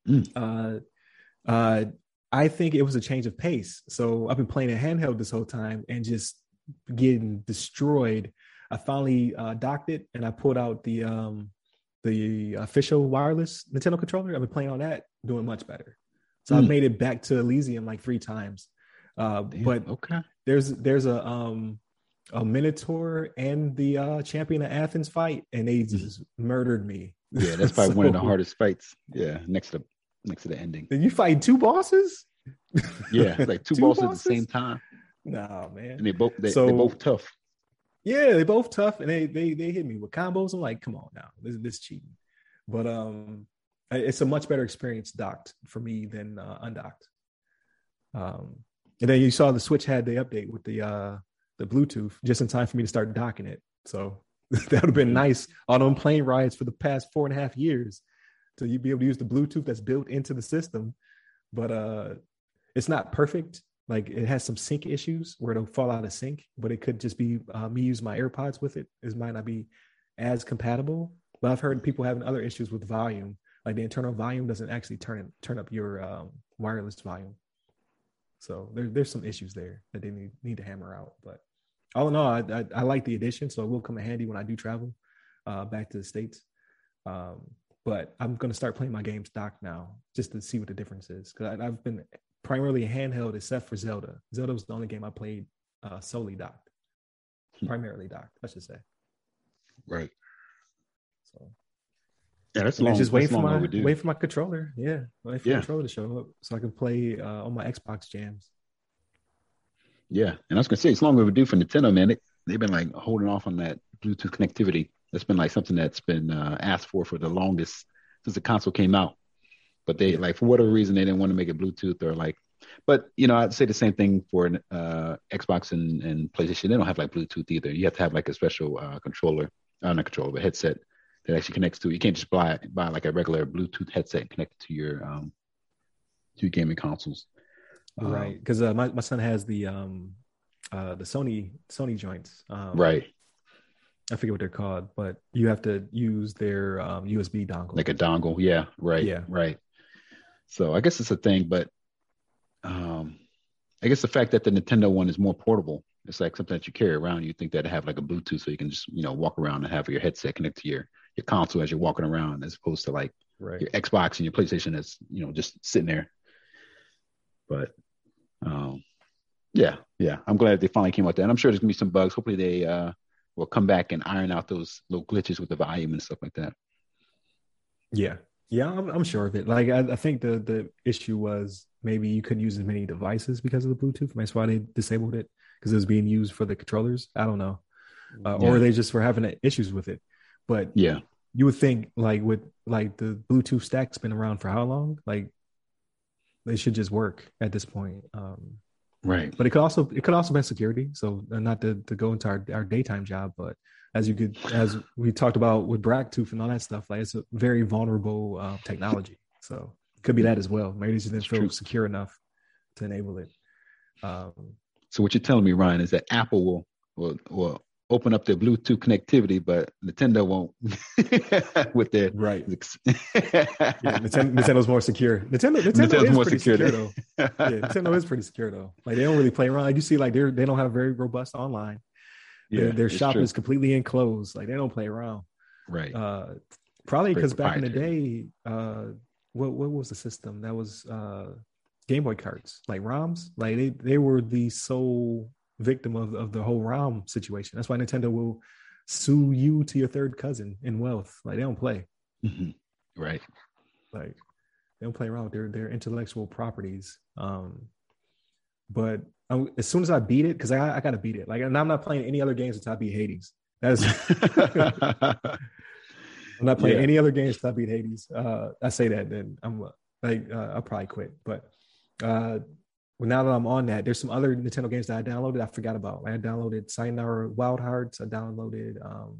Mm. Uh, uh, I think it was a change of pace. So I've been playing a handheld this whole time and just getting destroyed. I finally uh, docked it and I pulled out the um, the official wireless Nintendo controller. I've been playing on that, doing much better. So I've Mm. made it back to Elysium like three times. Uh, Damn, but okay. there's there's a um a Minotaur and the uh, champion of Athens fight, and they just murdered me. Yeah, that's *laughs* probably one of the hardest fights. Yeah, next to next to the ending. Did you fight two bosses? *laughs* Yeah, like two, Two bosses, at the same time, Nah, man. and they both they, So- they're both tough. Yeah, they both tough, and they they they hit me with combos. I'm like, come on now, this this cheating. But um, it's a much better experience docked for me than uh, undocked. Um, and then you saw the Switch had the update with the uh the Bluetooth just in time for me to start docking it. So *laughs* that would have been nice on them plane rides for the past four and a half years to you be able to use the Bluetooth that's built into the system. But uh, it's not perfect. Like it has some sync issues where it'll fall out of sync, but it could just be uh, me use my AirPods with it. It might not be as compatible. But I've heard people having other issues with volume, like the internal volume doesn't actually turn turn up your um, wireless volume. So there, there's some issues there that they need need to hammer out. But all in all, I, I, I like the addition, so it will come in handy when I do travel uh, back to the states. Um, but I'm going to start playing my games docked now just to see what the difference is because I've been primarily handheld except for Zelda. Zelda was the only game I played uh, solely docked, Hmm. primarily docked, I should say. Right. So Yeah, that's long. just wait for my overdue. wait for my controller. Yeah, wait for Yeah. the controller to show up so I can play uh, on my Xbox jams. Yeah, and I was gonna say it's long overdue for Nintendo, man. They, they've been like holding off on that Bluetooth connectivity. That's been like something that's been uh, asked for for the longest since the console came out. But they like for whatever reason they didn't want to make it Bluetooth or like. But you know, I'd say the same thing for uh, Xbox and, and PlayStation. They don't have like Bluetooth either. You have to have like a special uh, controller, uh, not controller, but headset that actually connects to. it. You can't just buy buy like a regular Bluetooth headset and connect to your um to your gaming consoles. Um, right, because uh, my my son has the um uh the Sony Sony joints. Um, right. I forget what they're called, but you have to use their um, USB dongle. like a dongle. Yeah, right. Yeah. right. So I guess it's a thing, but um, I guess the fact that the Nintendo one is more portable, it's like something that you carry around. You think that have like a Bluetooth, so you can just you know walk around and have your headset connect to your your console as you're walking around, as opposed to like right. your Xbox and your PlayStation that's you know just sitting there. But um, yeah, yeah, I'm glad they finally came out there, and I'm sure there's gonna be some bugs. Hopefully they uh will come back and iron out those little glitches with the volume and stuff like that. Yeah, yeah, I'm, I'm sure of it. Like I, I think the the issue was maybe you couldn't use as many devices because of the Bluetooth. That's why they disabled it because it was being used for the controllers. I don't know, uh, or they just were having issues with it. But Yeah. you would think like with like the Bluetooth stack's been around for how long? Like they should just work at this point. Um, Right. but it could also it could also been security. So not to, to go into our, our daytime job, but as you could as we talked about with BrakTooth and all that stuff, like it's a very vulnerable uh, technology. So it could be that as well. Maybe they just didn't feel true. secure enough to enable it. Um, So what you're telling me, Ryan, is that Apple will will will open up their Bluetooth connectivity, but Nintendo won't *laughs* with their right. yeah, *laughs* Yeah, Nintendo, Nintendo's more secure. Nintendo, Nintendo Nintendo's is more pretty secure though. Yeah, Nintendo is pretty secure though. Like they don't really play around. Like you see, like they're they don't have very robust online. their, their shop true. is completely enclosed. Like they don't play around. right. Uh, probably because back in the day, uh, what what was the system? That was uh, Game Boy cards, like ROMs. Like they they were the sole victim of of the whole ROM situation. That's why Nintendo will sue you to your third cousin in wealth. Like they don't play. Mhm. Right. Like they don't play around with their their intellectual properties. Um, but I, as soon as I beat it, because I I gotta beat it. Like and I'm not playing any other games until I beat Hades. That's *laughs* I'm not playing Yeah. any other games until I beat Hades. Uh, I say that, then I'm like, uh, I'll probably quit. But uh, well, now that I'm on that, there's some other Nintendo games that I downloaded. I forgot about. Like, I downloaded Sayonara Wild Hearts. I downloaded, um,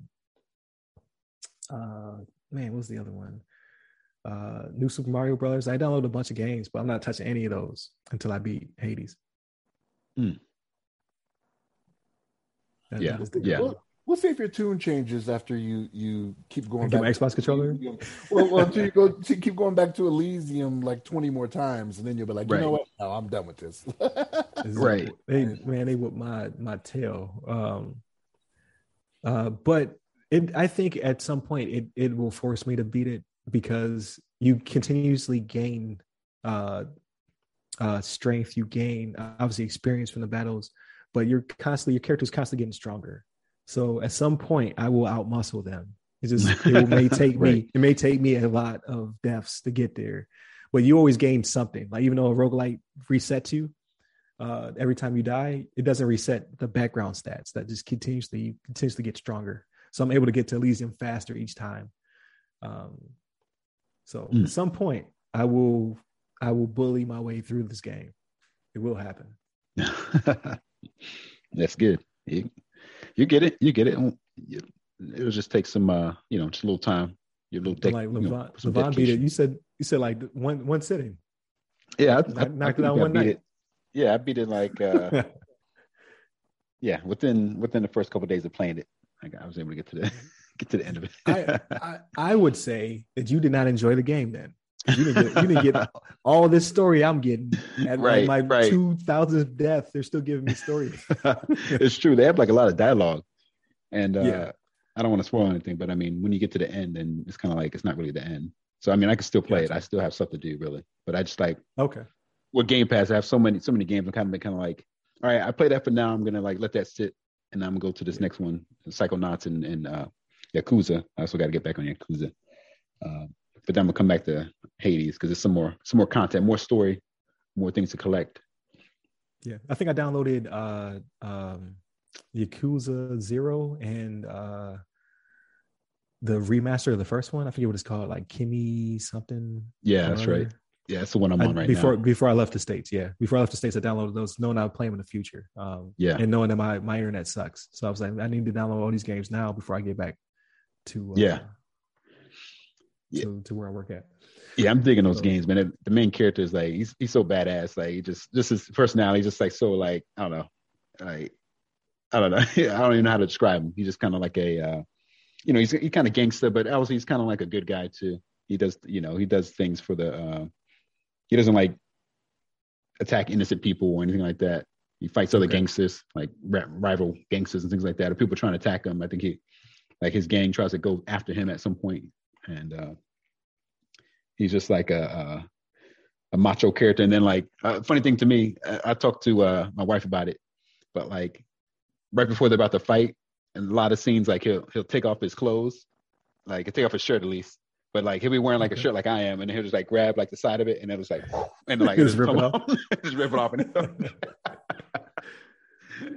uh, man, what was the other one? uh, New Super Mario Brothers. I downloaded a bunch of games, but I'm not touching any of those until I beat Hades. Mm. Yeah, yeah. We'll, we'll see if your tune changes after you you keep going Get back. my Xbox controller? Well, well, until you go to keep going back to Elysium like twenty more times, and then you'll be like, you know what? No, I'm done with this. *laughs* Right. They man, they whipped my my tail. Um uh but it I think at some point it it will force me to beat it because you continuously gain uh uh strength, you gain uh, obviously experience from the battles, but you're constantly your character's constantly getting stronger. So at some point I will outmuscle them. It's just *laughs* it may take me it may take me a lot of deaths to get there. But you always gain something. Like even though a roguelite resets you, uh, every time you die, it doesn't reset the background stats. That just continuously continuously get stronger. So I'm able to get to Elysium faster each time. Um, so Mm. at some point, I will I will bully my way through this game. It will happen. *laughs* That's good. You get it. You get it. It'll just take some, uh, you know, just a little time. Your little But dec- like you know, Levon, Levon beat it. You said you said like one one sitting. Yeah, I, I, Knock- I knocked it out one night. it. Yeah, I beat it like, uh, *laughs* yeah, within within the first couple of days of playing it, I, got- I was able to get to the *laughs* get to the end of it. I, I I would say that you did not enjoy the game then. You didn't get you didn't get *laughs* all this story I'm getting at Right, my right. two thousandth death. They're still giving me stories. *laughs* it's true. They have like a lot of dialogue, and uh, Yeah. I don't want to spoil anything, but I mean, when you get to the end, then it's kind of like it's not really the end. So I mean, I can still play it. I still have stuff to do, really. But I just like Okay. with Game Pass, I have so many so many games. I'm kind of kind of like, all right, I play that for now. I'm gonna like let that sit, and I'm gonna go to this next one, Psychonauts and and uh, Yakuza. I also got to get back on Yakuza. Um, but then I'm gonna come back to Hades because there's some more some more content, more story, more things to collect. Yeah, I think I downloaded uh um Yakuza Zero and uh the remaster of the first one. I forget what it's called, like Kimmy something. Yeah, that's right. Yeah, that's the one I'm I- on right before now. before I left the states, yeah. Before I left the states, I downloaded those, knowing I would play them in the future. Um, Yeah. and knowing that my my internet sucks, so I was like, I need to download all these games now before I get back to uh, Yeah. To, to where I work at. Yeah, I'm digging those So- games, man. The main character is like he's he's so badass. Like he just just his personality, just like so like I don't know, like I don't know. *laughs* I don't even know how to describe him. He's just kind of like a, uh, you know, he's he kind of gangster, but also he's kind of like a good guy too. He does, you know, he does things for the. uh He doesn't like attack innocent people or anything like that. He fights other Okay. gangsters, like rival gangsters and things like that. Or people trying to attack him. I think he, like his gang tries to go after him at some point, and uh he's just like a. a a macho character, and then like uh, funny thing to me, I, I talked to uh, my wife about it, but like right before they're about to fight, and a lot of scenes like he'll he'll take off his clothes, like he'll take off his shirt at least, but like he'll be wearing like a shirt like I am, and he'll just like grab like the side of it, and it was like *laughs* and like Just rip it off, *laughs* just rip it off, and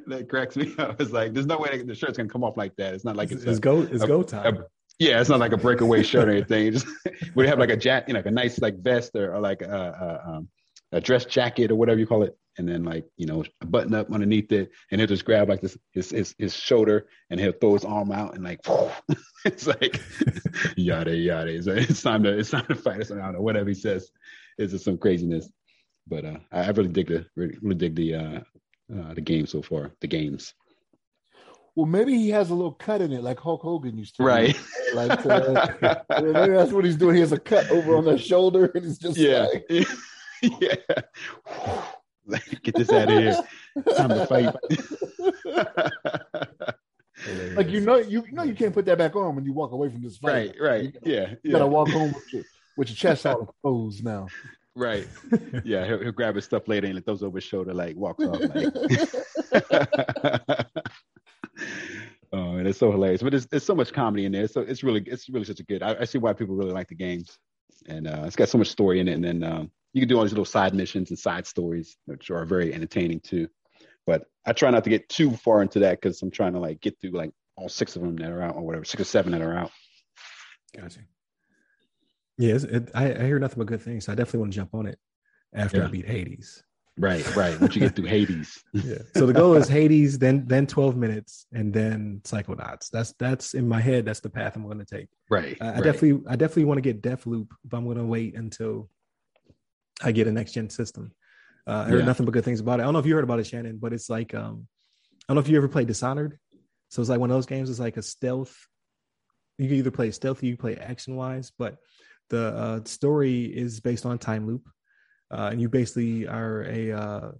that cracks me up. It's like there's no way the shirt's gonna come off like that. It's not like It's, it's, it's a, go it's a- go time. a- yeah, it's not like a breakaway shirt or anything. Just *laughs* we have like a jacket, you know, like a nice like vest or, or like a, a, um, a dress jacket or whatever you call it, and then like you know a button up underneath it, and he'll just grab like this his his, his shoulder and he'll throw his arm out and like *laughs* it's like *laughs* yada yada. It's, it's time to it's time to fight or something. or whatever he says. It's just some craziness, but uh, I, I really dig the really dig the uh, uh, the game so far. The games, well, maybe he has a little cut in it, like Hulk Hogan used to. do. right? Like uh, *laughs* maybe that's what he's doing. He has a cut over on the shoulder, and it's just yeah, like, *laughs* yeah. *laughs* Get this out of here. Time to fight. like you know, you know, you can't put that back on when you walk away from this fight. right, right. You, Yeah, you yeah. gotta walk home with your, with your chest out exposed now. Right. Yeah, he'll, he'll grab his stuff later and it throws over his shoulder, like walks off. Like. Oh, and it's so hilarious. But there's, there's so much comedy in there. So it's really it's really such a good. I, I see why people really like the games, and uh, it's got so much story in it. And then um, you can do all these little side missions and side stories, which are very entertaining too. But I try not to get too far into that because I'm trying to like get through like all six of them that are out or whatever, six or seven that are out. Gotcha. Yes, it, I, I hear nothing but good things. So I definitely want to jump on it after I beat Hades. Right, right. Once you get through Hades. *laughs* yeah. So the goal is Hades, then then 12 minutes, and then Psychonauts. That's that's in my head. That's the path I'm going to take. Right. I, I right. definitely I definitely want to get Death Loop, but I'm going to wait until I get a next gen system. Uh, I heard Yeah. nothing but good things about it. I don't know if you heard about it, Shannon, but it's like um, I don't know if you ever played Dishonored. So it's like one of those games. It's like a stealth. You can either play stealthy, you can play action wise, but the uh, story is based on time loop, uh, and you basically are a uh,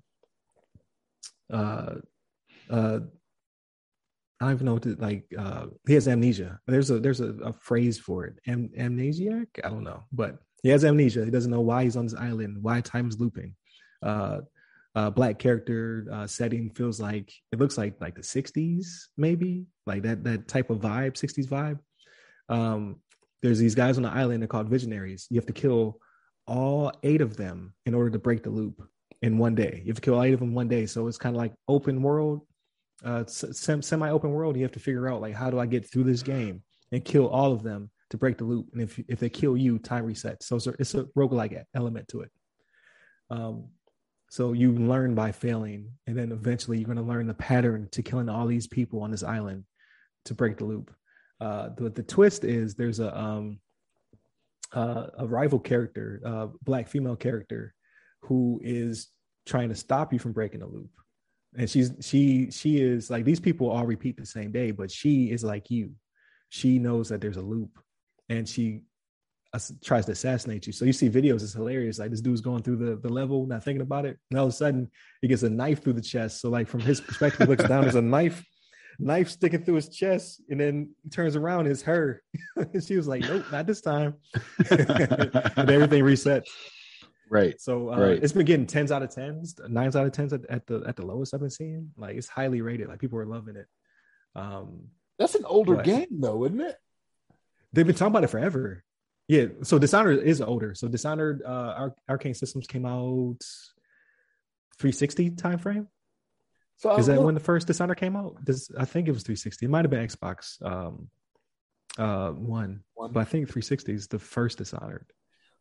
uh, uh, I don't even know what to like. Uh, he has amnesia. There's a there's a, a phrase for it. Am, amnesiac. I don't know, but he has amnesia. He doesn't know why he's on this island, why time's looping. Uh, uh, black character uh, setting feels like it looks like like the '60s, maybe like that that type of vibe, '60s vibe. Um, there's these guys on the island. They're called visionaries. You have to kill all eight of them in order to break the loop in one day. You have to kill eight of them one day. So it's kind of like open world, uh, sem- semi-open world. You have to figure out like how do I get through this game and kill all of them to break the loop. And if if they kill you, time resets. So it's a, it's a roguelike element to it. Um, so you learn by failing, and then eventually you're going to learn the pattern to killing all these people on this island to break the loop. Uh, the the twist is there's a um, uh, a rival character, uh, black female character, who is trying to stop you from breaking the loop. And she's she she is like these people all repeat the same day, but she is like you. She knows that there's a loop, and she ass- tries to assassinate you. So you see videos, it's hilarious. Like this dude's going through the, the level, not thinking about it. And all of a sudden he gets a knife through the chest. So like from his perspective, looks down, there's a knife, knife sticking through his chest, and then he turns around, it's her. *laughs* she was like, Nope, not this time. *laughs* and everything resets. right. So uh, Right. it's been getting tens out of tens, nines out of tens at, at the at the lowest I've been seeing. Like it's highly rated. Like people are loving it. Um That's an older game, though, isn't it? They've been talking about it forever. Yeah. So Dishonored is older. So Dishonored, uh, Ar- Arkane Systems came out 360 time frame. So Is I that look- when the first Dishonored came out? This, I think it was 360. It might have been Xbox um, uh, one, One. but I think 360 is the first Dishonored.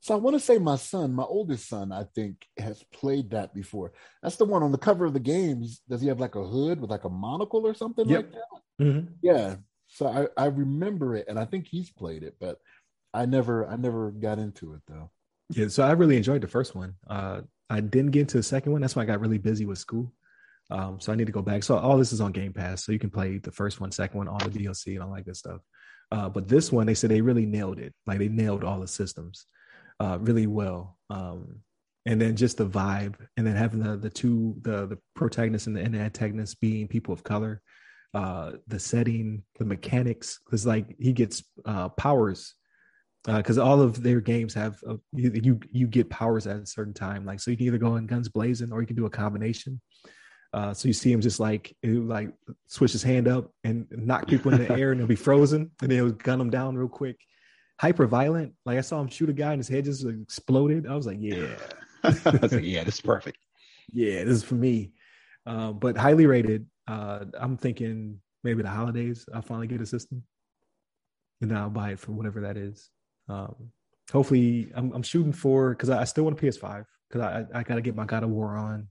So I want to say my son, my oldest son, I think has played that before. That's the one on the cover of the game. He's, does he have like a hood with like a monocle or something Yep. like that? Mhm. Yeah. So I, I remember it, and I think he's played it, but I never I never got into it though. Yeah. So I really enjoyed the first one. Uh, I didn't get into the second one. That's why I got really busy with school. Um, so I need to go back. So all this is on Game Pass, so you can play the first one, second one, all the DLC, and all that good stuff. Uh, but this one, they said they really nailed it. Like they nailed all the systems uh, really well. Um, and then just the vibe, and then having the the two the the protagonist and the antagonist being people of color, uh, the setting, the mechanics, because like he gets uh, powers because all of their games have uh, you you get powers at a certain time like so you can either go in guns blazing or you can do a combination uh so you see him just like like switch his hand up and knock people in the *laughs* air and they'll be frozen. And then he'll gun them down real quick. Hyper violent. Like i saw him shoot a guy and his head just exploded. I was like yeah. *laughs* I was like, yeah, this is perfect. *laughs* yeah this is for me. Uh, but highly rated. Uh i'm thinking maybe the holidays i'll finally get a system. And then i'll buy it for whatever that is. Um hopefully i'm, I'm shooting for because I, I still want a ps5 because I, I gotta get my god of war on.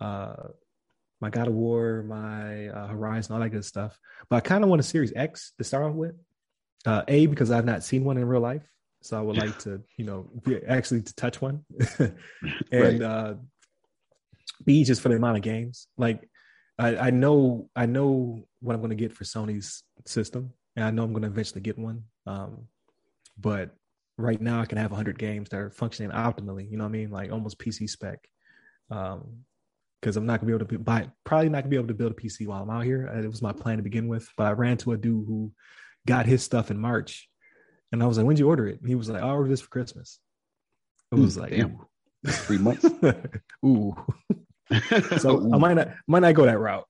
Uh my god of war my uh, horizon all that good stuff but i kind of want a series x to start off with uh a because i've not seen one in real life so i would like to *laughs* you know be, actually to touch one *laughs* and Right. uh B just for the amount of games. Like I, I know I know what I'm gonna get for Sony's system, and I know I'm gonna eventually get one. Um, but right now I can have 100 games that are functioning optimally. You know what I mean? Like almost PC spec. Um, because I'm not gonna be able to buy, probably not gonna be able to build a PC while I'm out here. It was my plan to begin with, but I ran to a dude who got his stuff in March, and I was like, "When'd you order it?" And he was like, "I ordered this for Christmas." It was Mm, like, damn. Three months. *laughs* ooh. *laughs* So I might not might not go that route.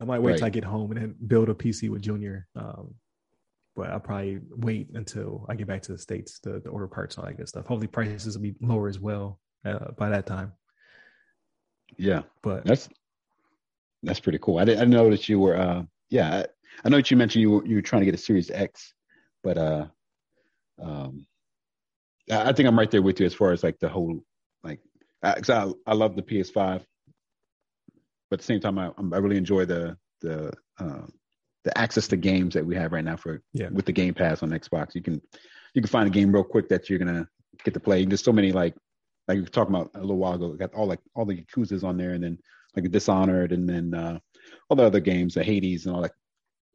I might wait till I get home and then build a PC with Junior. Um, but I'll probably wait until I get back to the states to, to order parts and all that good stuff. Hopefully prices will be lower as well uh, by that time. Yeah, But that's that's pretty cool. I didn't, I didn't know that you were. Uh, yeah, I, I know that you mentioned you were you were trying to get a Series X, but uh, um, I I think I'm right there with you as far as like the whole like I, I, I love the PS5, but at the same time, I, I really enjoy the the uh, the access to games that we have right now for Yeah. with the Game Pass on Xbox. You can you can find a game real quick that you're gonna get to play. There's so many like like we were talking about a little while ago. Got all like all the Yakuza's on there, and then like Dishonored, and then uh, all the other games, the Hades, and all that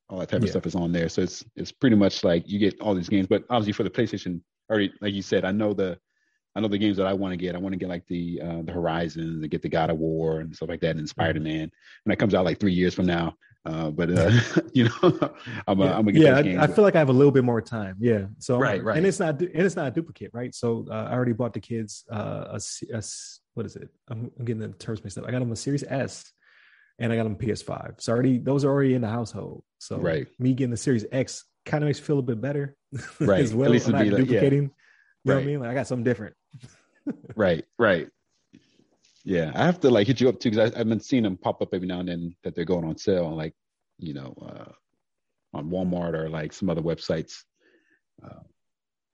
all that type of stuff is on there. So it's it's pretty much like you get all these games. But obviously for the PlayStation, already like you said, I know the I know the games that I want to get. I want to get like the uh, the Horizon, to get the God of War and stuff like that, and Spider Man. And that comes out like three years from now. Uh, but uh, *laughs* you know, I'm uh, yeah, I'm gonna get yeah I. I feel like I have a little bit more time. Yeah. So Right, right. And it's not, and it's not a duplicate, right? So uh, I already bought the kids uh, a, a what is it? I'm, I'm getting the terms mixed up. I got them a Series S, and I got them PS5. So already those are already in the household. So Right. me getting the Series X kind of makes me feel a bit better, *laughs* Right. As At well, least I'm not be like- yeah. duplicating. You know what I mean? Like I got something different. right, right. Yeah, I have to like hit you up too because I've been seeing them pop up every now and then that they're going on sale, like you know, uh, on Walmart or like some other websites.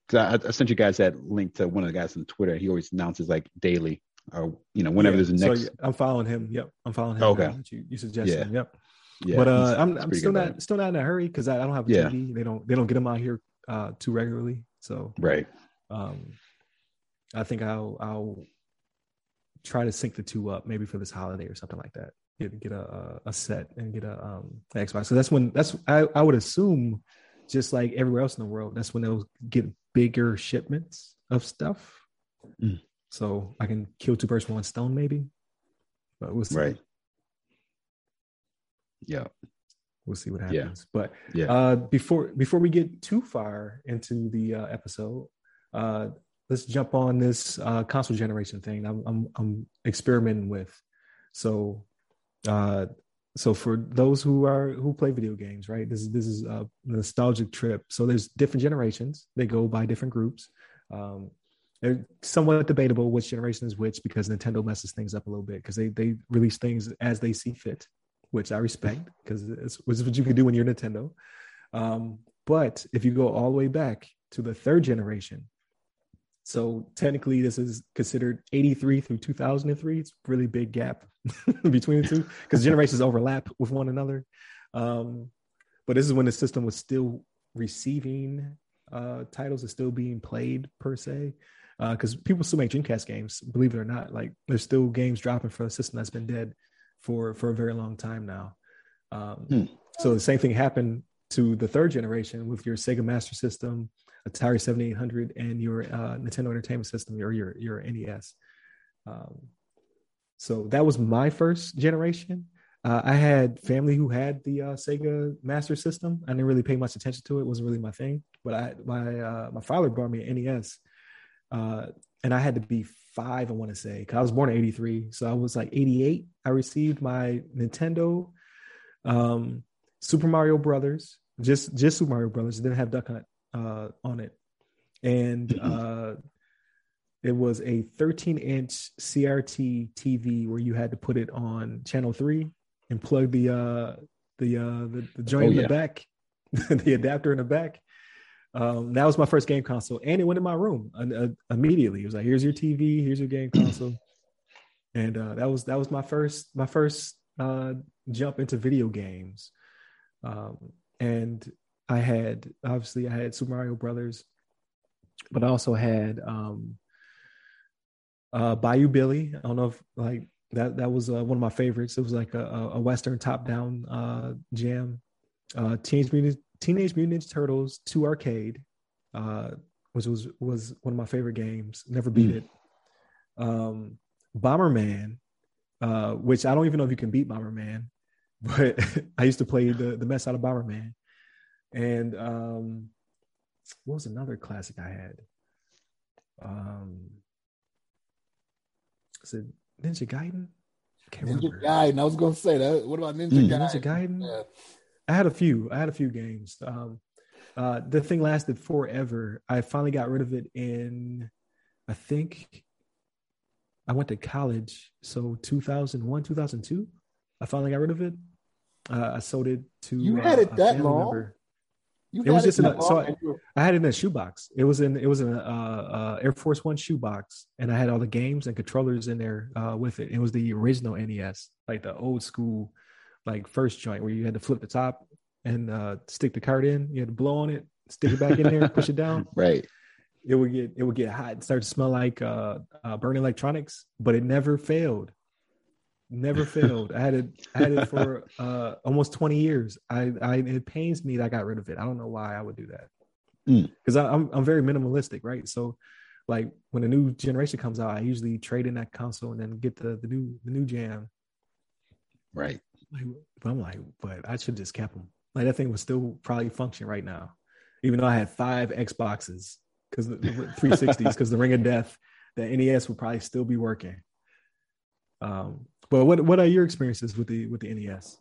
Because I, I sent you guys that link to one of the guys on Twitter. He always announces like daily or you know whenever Yeah. there's a next. yeah, I'm following him. Yep. I'm following him. Okay. You, you suggested Yeah. him. Yep. yeah, but uh, I'm, I'm still not still not in a hurry because I, I don't have a Yeah. TV. They don't they don't get them out here uh, too regularly. So right. um, I think I'll I'll try to sync the two up maybe for this holiday or something like that. Get get a a- set and get a um Xbox. So that's when that's I, I would assume just like everywhere else in the world, that's when they'll get bigger shipments of stuff. Mm. So I can kill two birds with one stone, maybe. But we'll see. Right. Yeah. We'll see what Yeah. happens. But Yeah. uh, before before we get too far into the uh, episode, uh, let's jump on this uh, console generation thing. I'm, I'm I'm experimenting with. So, uh, so for those who are who play video games, right? This is this is a nostalgic trip. So there's different generations. They go by different groups. Um, they're somewhat debatable which generation is which because Nintendo messes things up a little bit because they they release things as they see fit, which I respect because it's, it's what you can do when you're Nintendo. Um, but if you go all the way back to the third generation, so technically this is considered 83 through 2003. It's a really big gap *laughs* between the two because generations overlap with one another. Um, but this is when the system was still receiving uh, titles, is still being played per se. Because people still make Dreamcast games, believe it or not. Like there's still games dropping for a system that's been dead for for a very long time now. Um, Hmm. So the same thing happened to the third generation with your Sega Master System, Atari 7800, and your uh, Nintendo Entertainment System or your your NES. Um, so that was my first generation. Uh, I had family who had the uh, Sega Master System. I didn't really pay much attention to it; it wasn't really my thing. But I, my uh, my father bought me an NES, uh, and I had to be five. I want to say, because I was born in '83, so I was like '88. I received my Nintendo, um, Super Mario Brothers, just just Super Mario Brothers. It didn't have Duck Hunt uh, on it, and *clears throat* uh, it was a 13 inch CRT TV where you had to put it on channel three and plug the uh, the uh, the, the joint Oh, in yeah. the back, *laughs* the adapter in the back. Um, that was my first game console, and it went in my room uh, uh, immediately. It was like, "Here's your TV, here's your game console," *clears throat* and uh, that was that was my first my first uh, jump into video games. Um, and I had obviously I had Super Mario Brothers, but I also had um, uh, Bayou Billy. I don't know if like that that was uh, one of my favorites. It was like a, a Western top down uh, jam. Uh, Teenage Mutant Teenage Mutant Ninja Turtles 2 Arcade, uh, which was was one of my favorite games. Never beat Mm. it. Um, Bomberman, uh, which I don't even know if you can beat Bomberman, *laughs* but I used to play the the mess out of Bomberman. And um, what was another classic I had? Um, is it Ninja Gaiden? I can't Ninja remember. Gaiden. I was gonna say that. What about Ninja Mm. Gaiden? Ninja Gaiden? Yeah. I had a few. I had a few games. Um, uh, the thing lasted forever. I finally got rid of it in, I think, I went to college. So 2001, 2002, I finally got rid of it. Uh, I sold it to. You had uh, it a that long? member. You It was just in a, so I, and you were- I had it in a shoebox. It was in it was in a uh, uh, Air Force One shoebox, and I had all the games and controllers in there uh, with it. It was the original NES, like the old school, like first joint where you had to flip the top and uh, stick the card in. You had to blow on it, stick it back in there, push it down. *laughs* Right. It would get it would get hot and start to smell like uh, uh, burning electronics, but it never failed. Never failed. I had it. I had it for uh, almost twenty years. I, I it pains me that I got rid of it. I don't know why I would do that Mm. because I'm I'm very minimalistic, right? So, like when a new generation comes out, I usually trade in that console and then get the the new the new jam. Right. Like, but I'm like, but I should just kept them. Like that thing would still probably function right now, even though I had five Xboxes because the 360s because the Ring of Death, the NES would probably still be working. Um, but what what are your experiences with the with the NES?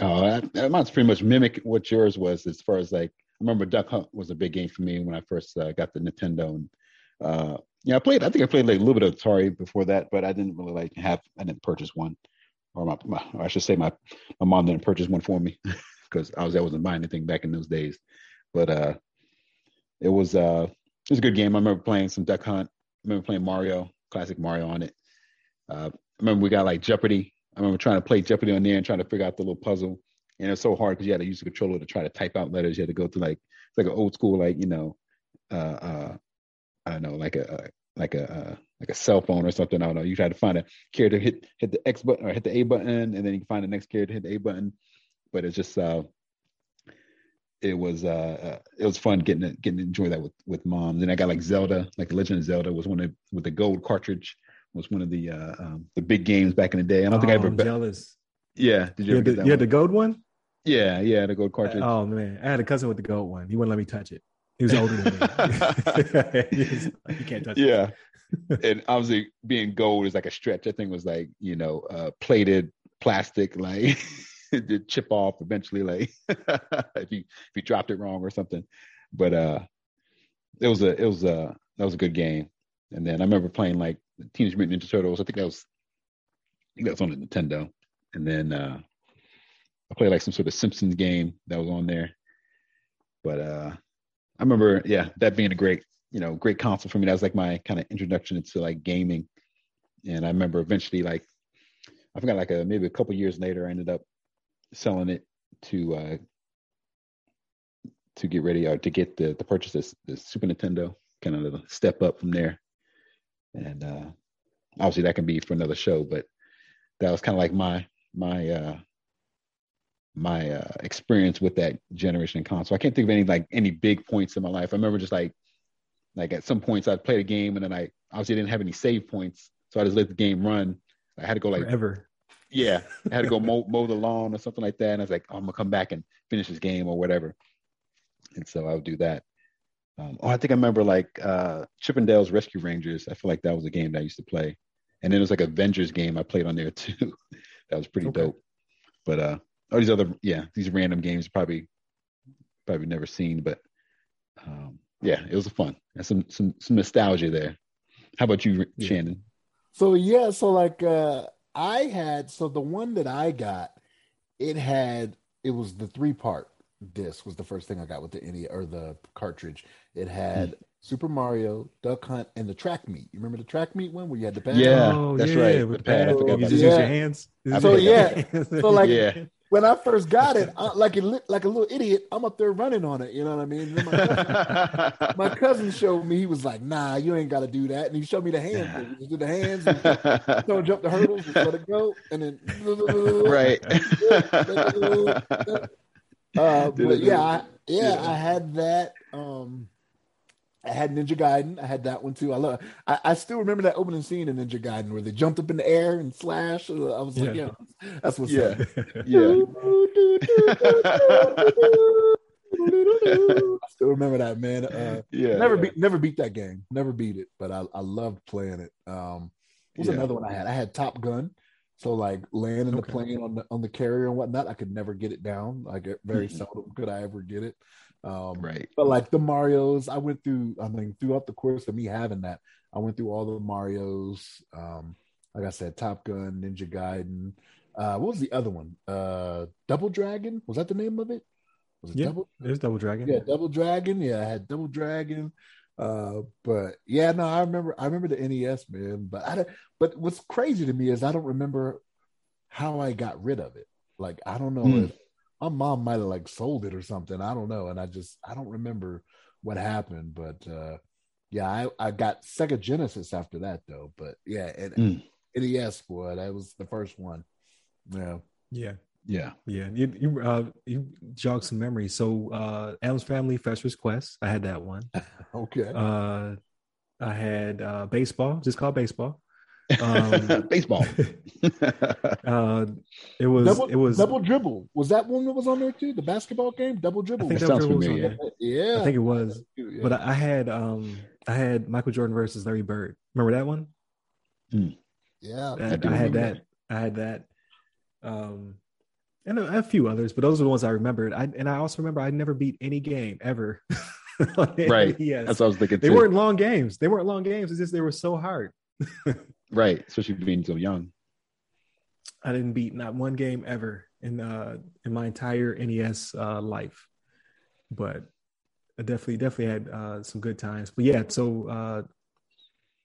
Oh, that, that mine's pretty much mimic what yours was as far as like I remember Duck Hunt was a big game for me when I first uh, got the Nintendo and uh yeah, I played I think I played like a little bit of Atari before that, but I didn't really like have I didn't purchase one. Or my, my or I should say my my mom didn't purchase one for me *laughs* because I was I wasn't buying anything back in those days. But uh it was uh it was a good game. I remember playing some Duck Hunt. I remember playing Mario, classic Mario on it. Uh remember we got like Jeopardy. I remember trying to play Jeopardy on there and trying to figure out the little puzzle. And it's so hard because you had to use the controller to try to type out letters. You had to go through like it's like an old school, like you know, uh, uh, I don't know, like a uh, like a uh, like a cell phone or something. I don't know. You try to find a character, hit hit the X button or hit the A button, and then you can find the next character, hit the A button. But it's just uh, it was uh, uh it was fun getting to, getting to enjoy that with with mom. Then I got like Zelda, like the Legend of Zelda was one of with the gold cartridge was one of the uh um, the big games back in the day. I don't think I Oh, ever. I'm be- jealous. yeah, did you You ever had, the, you had the gold one? Yeah, yeah, the gold cartridge. Oh man, I had a cousin with the gold one. He wouldn't let me touch it. He was older than me. *laughs* *laughs* Like, you can't touch it. yeah and obviously being gold is like a stretch that thing was like you know uh plated plastic like *laughs* it did chip off eventually like if you if you dropped it wrong or something but uh it was a it was a that was a good game and then i remember playing like teenage mutant ninja turtles i think that was i think that was on the nintendo and then uh i played like some sort of simpsons game that was on there but uh i remember yeah that being a great you know, great console for me. That was like my kind of introduction into like gaming. And I remember eventually, like, I forgot, like a maybe a couple years later, I ended up selling it to uh to get ready or to get the to purchase this the Super Nintendo, kind of a step up from there. And uh obviously that can be for another show, but that was kind of like my my uh my uh experience with that generation console. I can't think of any like any big points in my life. I remember just like like at some points I'd play the game and then I obviously didn't have any save points, so I just let the game run. I had to go like ever. yeah, *laughs* I had to go mow, mow the lawn or something like that, and I was like, oh, I'm gonna come back and finish this game or whatever. And so I would do that. Um, oh, I think I remember like uh, Chippendales Rescue Rangers. I feel like that was a game that I used to play, and then it was like Avengers game I played on there *laughs* too. that was pretty Okay. dope. But uh, all these other yeah, these random games probably probably never seen, but um, yeah, it was fun. And some some some nostalgia there. How about you, Yeah. Shannon? So yeah, so like uh I had so the one that I got, it had it was the three part disc was the first thing I got with the NE or the cartridge. It had mm. Super Mario, Duck Hunt, and the track meet. You remember the track meet one where you had the pad? Yeah, oh, that's yeah, right. With The the pad, I pad. forgot You just that. use Yeah. your hands. I So, yeah. So, like, Yeah. When I first got it, I, like a li- like a little idiot, I'm up there running on it. You know what I mean? My, cousin, *laughs* my cousin showed me. He was like, "Nah, you ain't got to do that." And he showed me the hands. thing. Just do the hands. And don't jump the hurdles. Just let it go, and then *laughs* right. *laughs* Uh, *laughs* but yeah, I, yeah, I had that. Um, I had Ninja Gaiden. I had that one too. I love. I, I still remember that opening scene in Ninja Gaiden where they jumped up in the air and slash. I was like, Yeah. yeah, that's what's Yeah. up. *laughs* yeah. *laughs* I still remember that man. Uh, yeah. never beat, never beat that game. Never beat it, but I, I loved playing it. Um, what was Yeah. another one I had? I had Top Gun. So like landing the plane on the on the carrier and whatnot, I could never get it down. Like it- very Mhm. seldom could I ever get it. Um, Right. but like the Mario's, I went through. I mean, throughout the course of me having that, I went through all the Mario's. Um, like I said, Top Gun, Ninja Gaiden. Uh, what was the other one? Uh, Double Dragon. Was that the name of it? Was it Yeah, Double? there's Double Dragon. Yeah, Double Dragon. Yeah, I had Double Dragon. Uh, but yeah, no, I remember. I remember the NES, man. But I, don't- but what's crazy to me is I don't remember how I got rid of it. Like I don't know Hmm. if my mom might have like sold it or something. I don't know, and I just I don't remember what happened. But uh, yeah, I I got Sega Genesis after that though. But yeah, and Hmm. NES boy, that was the first one. Yeah. yeah, Yeah. yeah. You you uh, you jogged some memories. So uh, Addams Family, Fester's Quest. I had that one. *laughs* Okay. Uh, I had uh, baseball, just called baseball. *laughs* Um, Baseball. *laughs* Uh, it was double, it was double dribble. Was that one that was on there too? The basketball game, double dribble. I dribble. think That Double Dribble was on familiar. there. yeah, I think it was. Yeah. But I, I had um I had Michael Jordan versus Larry Bird. Remember that one? yeah, I, do I had remember that. I had that. Um, and a, a few others, but those are the ones I remembered. I and I also remember I never beat any game ever. *laughs* Right. *laughs* Yes. That's what I was thinking they too. weren't long games. They weren't long games. It's just they were so hard. *laughs* right, especially being so young. I didn't beat not one game ever in uh in my entire NES uh life. But I definitely definitely had uh some good times. But yeah, so uh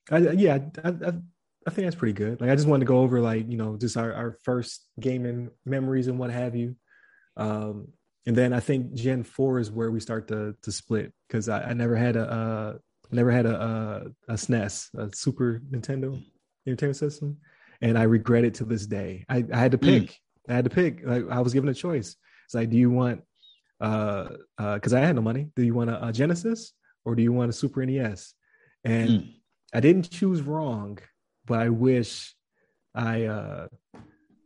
I yeah, I, I I think that's pretty good. Like I just wanted to go over like, you know, just our, our first gaming memories and what have you. Um and then I think Gen 4 is where we start to to split because I, I never had a uh never had a, a a SNES, a Super Nintendo Entertainment System and I regret it to this day. I, I had to pick. I had to pick. Like I was given a choice. It's like, do you want uh uh because I had no money. Do you want a, a Genesis or do you want a Super NES? And Mm. I didn't choose wrong, but I wish I uh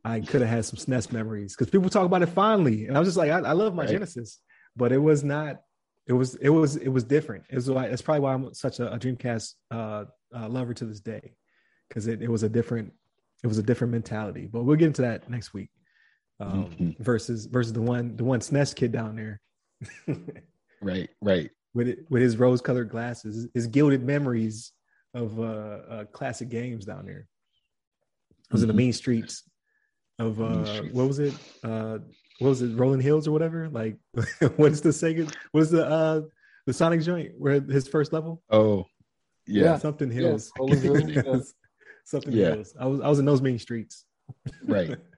I could have had some SNES memories because people talk about it fondly, and I was just like, I, I love my Right. Genesis, but it was not. It was it was it was different. It was why it's probably why I'm such a, a Dreamcast uh, uh, lover to this day because it, it was a different it was a different mentality. But we'll get into that next week. Um, Mhm. Versus versus the one the one SNES kid down there *laughs* Right, right. with it, with his rose colored glasses, his gilded memories of uh, uh, classic games down there. It was in the Mhm. mean streets of uh, streets. what was it? Uh, what was it? Rolling Hills or whatever? Like, *laughs* what's the Sega? What's the uh, the Sonic joint where his first level? Oh, yeah, Something Yeah, Hills. I Rolling Hills, *laughs* of it. Something Yeah. Hills. I was I was in those mean streets. right. *laughs*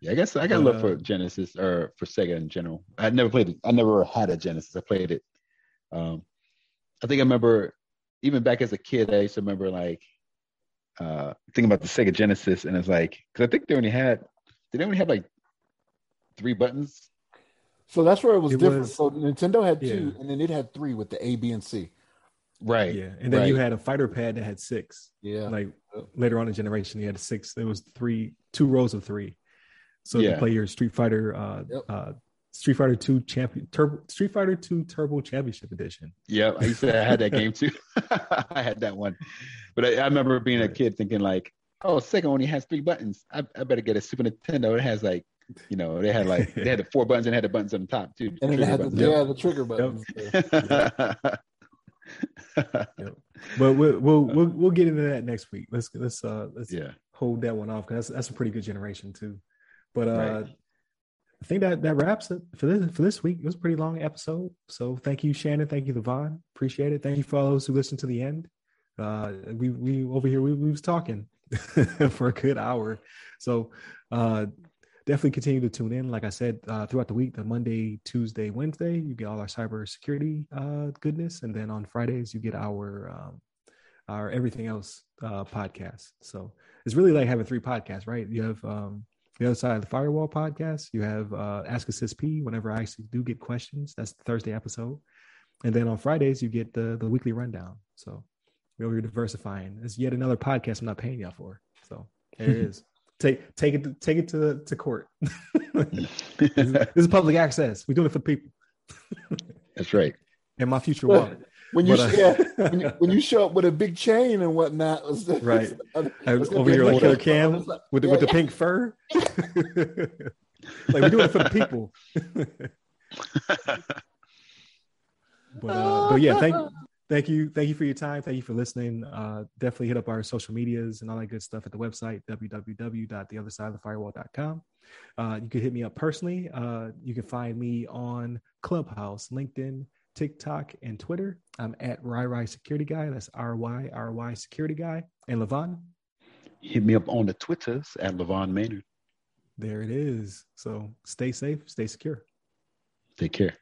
Yeah, I guess I got But, love for uh, Genesis or for Sega in general. I never played it. I never had a Genesis. I played it. Um, I think I remember even back as a kid. I used to remember like uh, thinking about the Sega Genesis, and it's like because I think they only had did they only have like three buttons? So that's where it was It different. was- so Nintendo had two, and then it had three with the A, B, and C. Right. Yeah, and then you had a fighter pad that had six. Yeah, like later on in generation you had six there was three two rows of three so Yeah. you play your street fighter uh Yep. uh street fighter 2 champion turbo street fighter 2 turbo championship edition Yeah, I used to I had that game too. *laughs* *laughs* I had that one, but I, I remember being a kid thinking like, "Oh, Sega only has three buttons. I, I better get a Super Nintendo. It has like, you know, they had like they had the four buttons and had the buttons on the top too. and then it had the, buttons. yeah, the trigger buttons. *laughs* but we'll we'll we'll, we'll get into that next week let's let's uh let's yeah, hold that one off because that's, that's a pretty good generation too but uh Right. I think that that wraps it for this for this week. It was a pretty long episode. So thank you, Shannon. Thank you, LeVon. Appreciate it. Thank you for all those who listened to the end. Uh, we we over here we, we was talking *laughs* for a good hour. So uh, definitely continue to tune in. Like I said, uh, throughout the week, the Monday, Tuesday, Wednesday, you get all our cybersecurity uh, goodness, and then on Fridays you get our um, our everything else uh, podcast. So it's really like having three podcasts, right? You have um, the other side of the firewall podcast. You have uh, Ask Us SP whenever I actually do get questions. That's the Thursday episode, and then on Fridays you get the the weekly rundown. So we're diversifying. It's yet another podcast I'm not paying y'all for. So there it *laughs* is. Take take it to, take it to to court. *laughs* *laughs* this, is, public access. We're doing it for people that's right. and my future wallet. When you, uh, yeah, *laughs* when you when you show up with a big chain and whatnot, it's- Right. *laughs* it's I over here like Killa. Cam like- with the, yeah, with the yeah. pink fur. *laughs* like we're doing it for the people. but uh, but yeah, thank thank you. Thank you for your time. Thank you for listening. Uh, definitely hit up our social medias and all that good stuff at the website, www.theothersideofthefirewall.com. Uh, you can hit me up personally. Uh, you can find me on Clubhouse, LinkedIn, TikTok, and Twitter. I'm at RyRy Security Guy. That's R Y R Y Security Guy. And LeVon? Hit me up on the Twitters at LeVon Maynard. There it is. So stay safe, stay secure. Take care.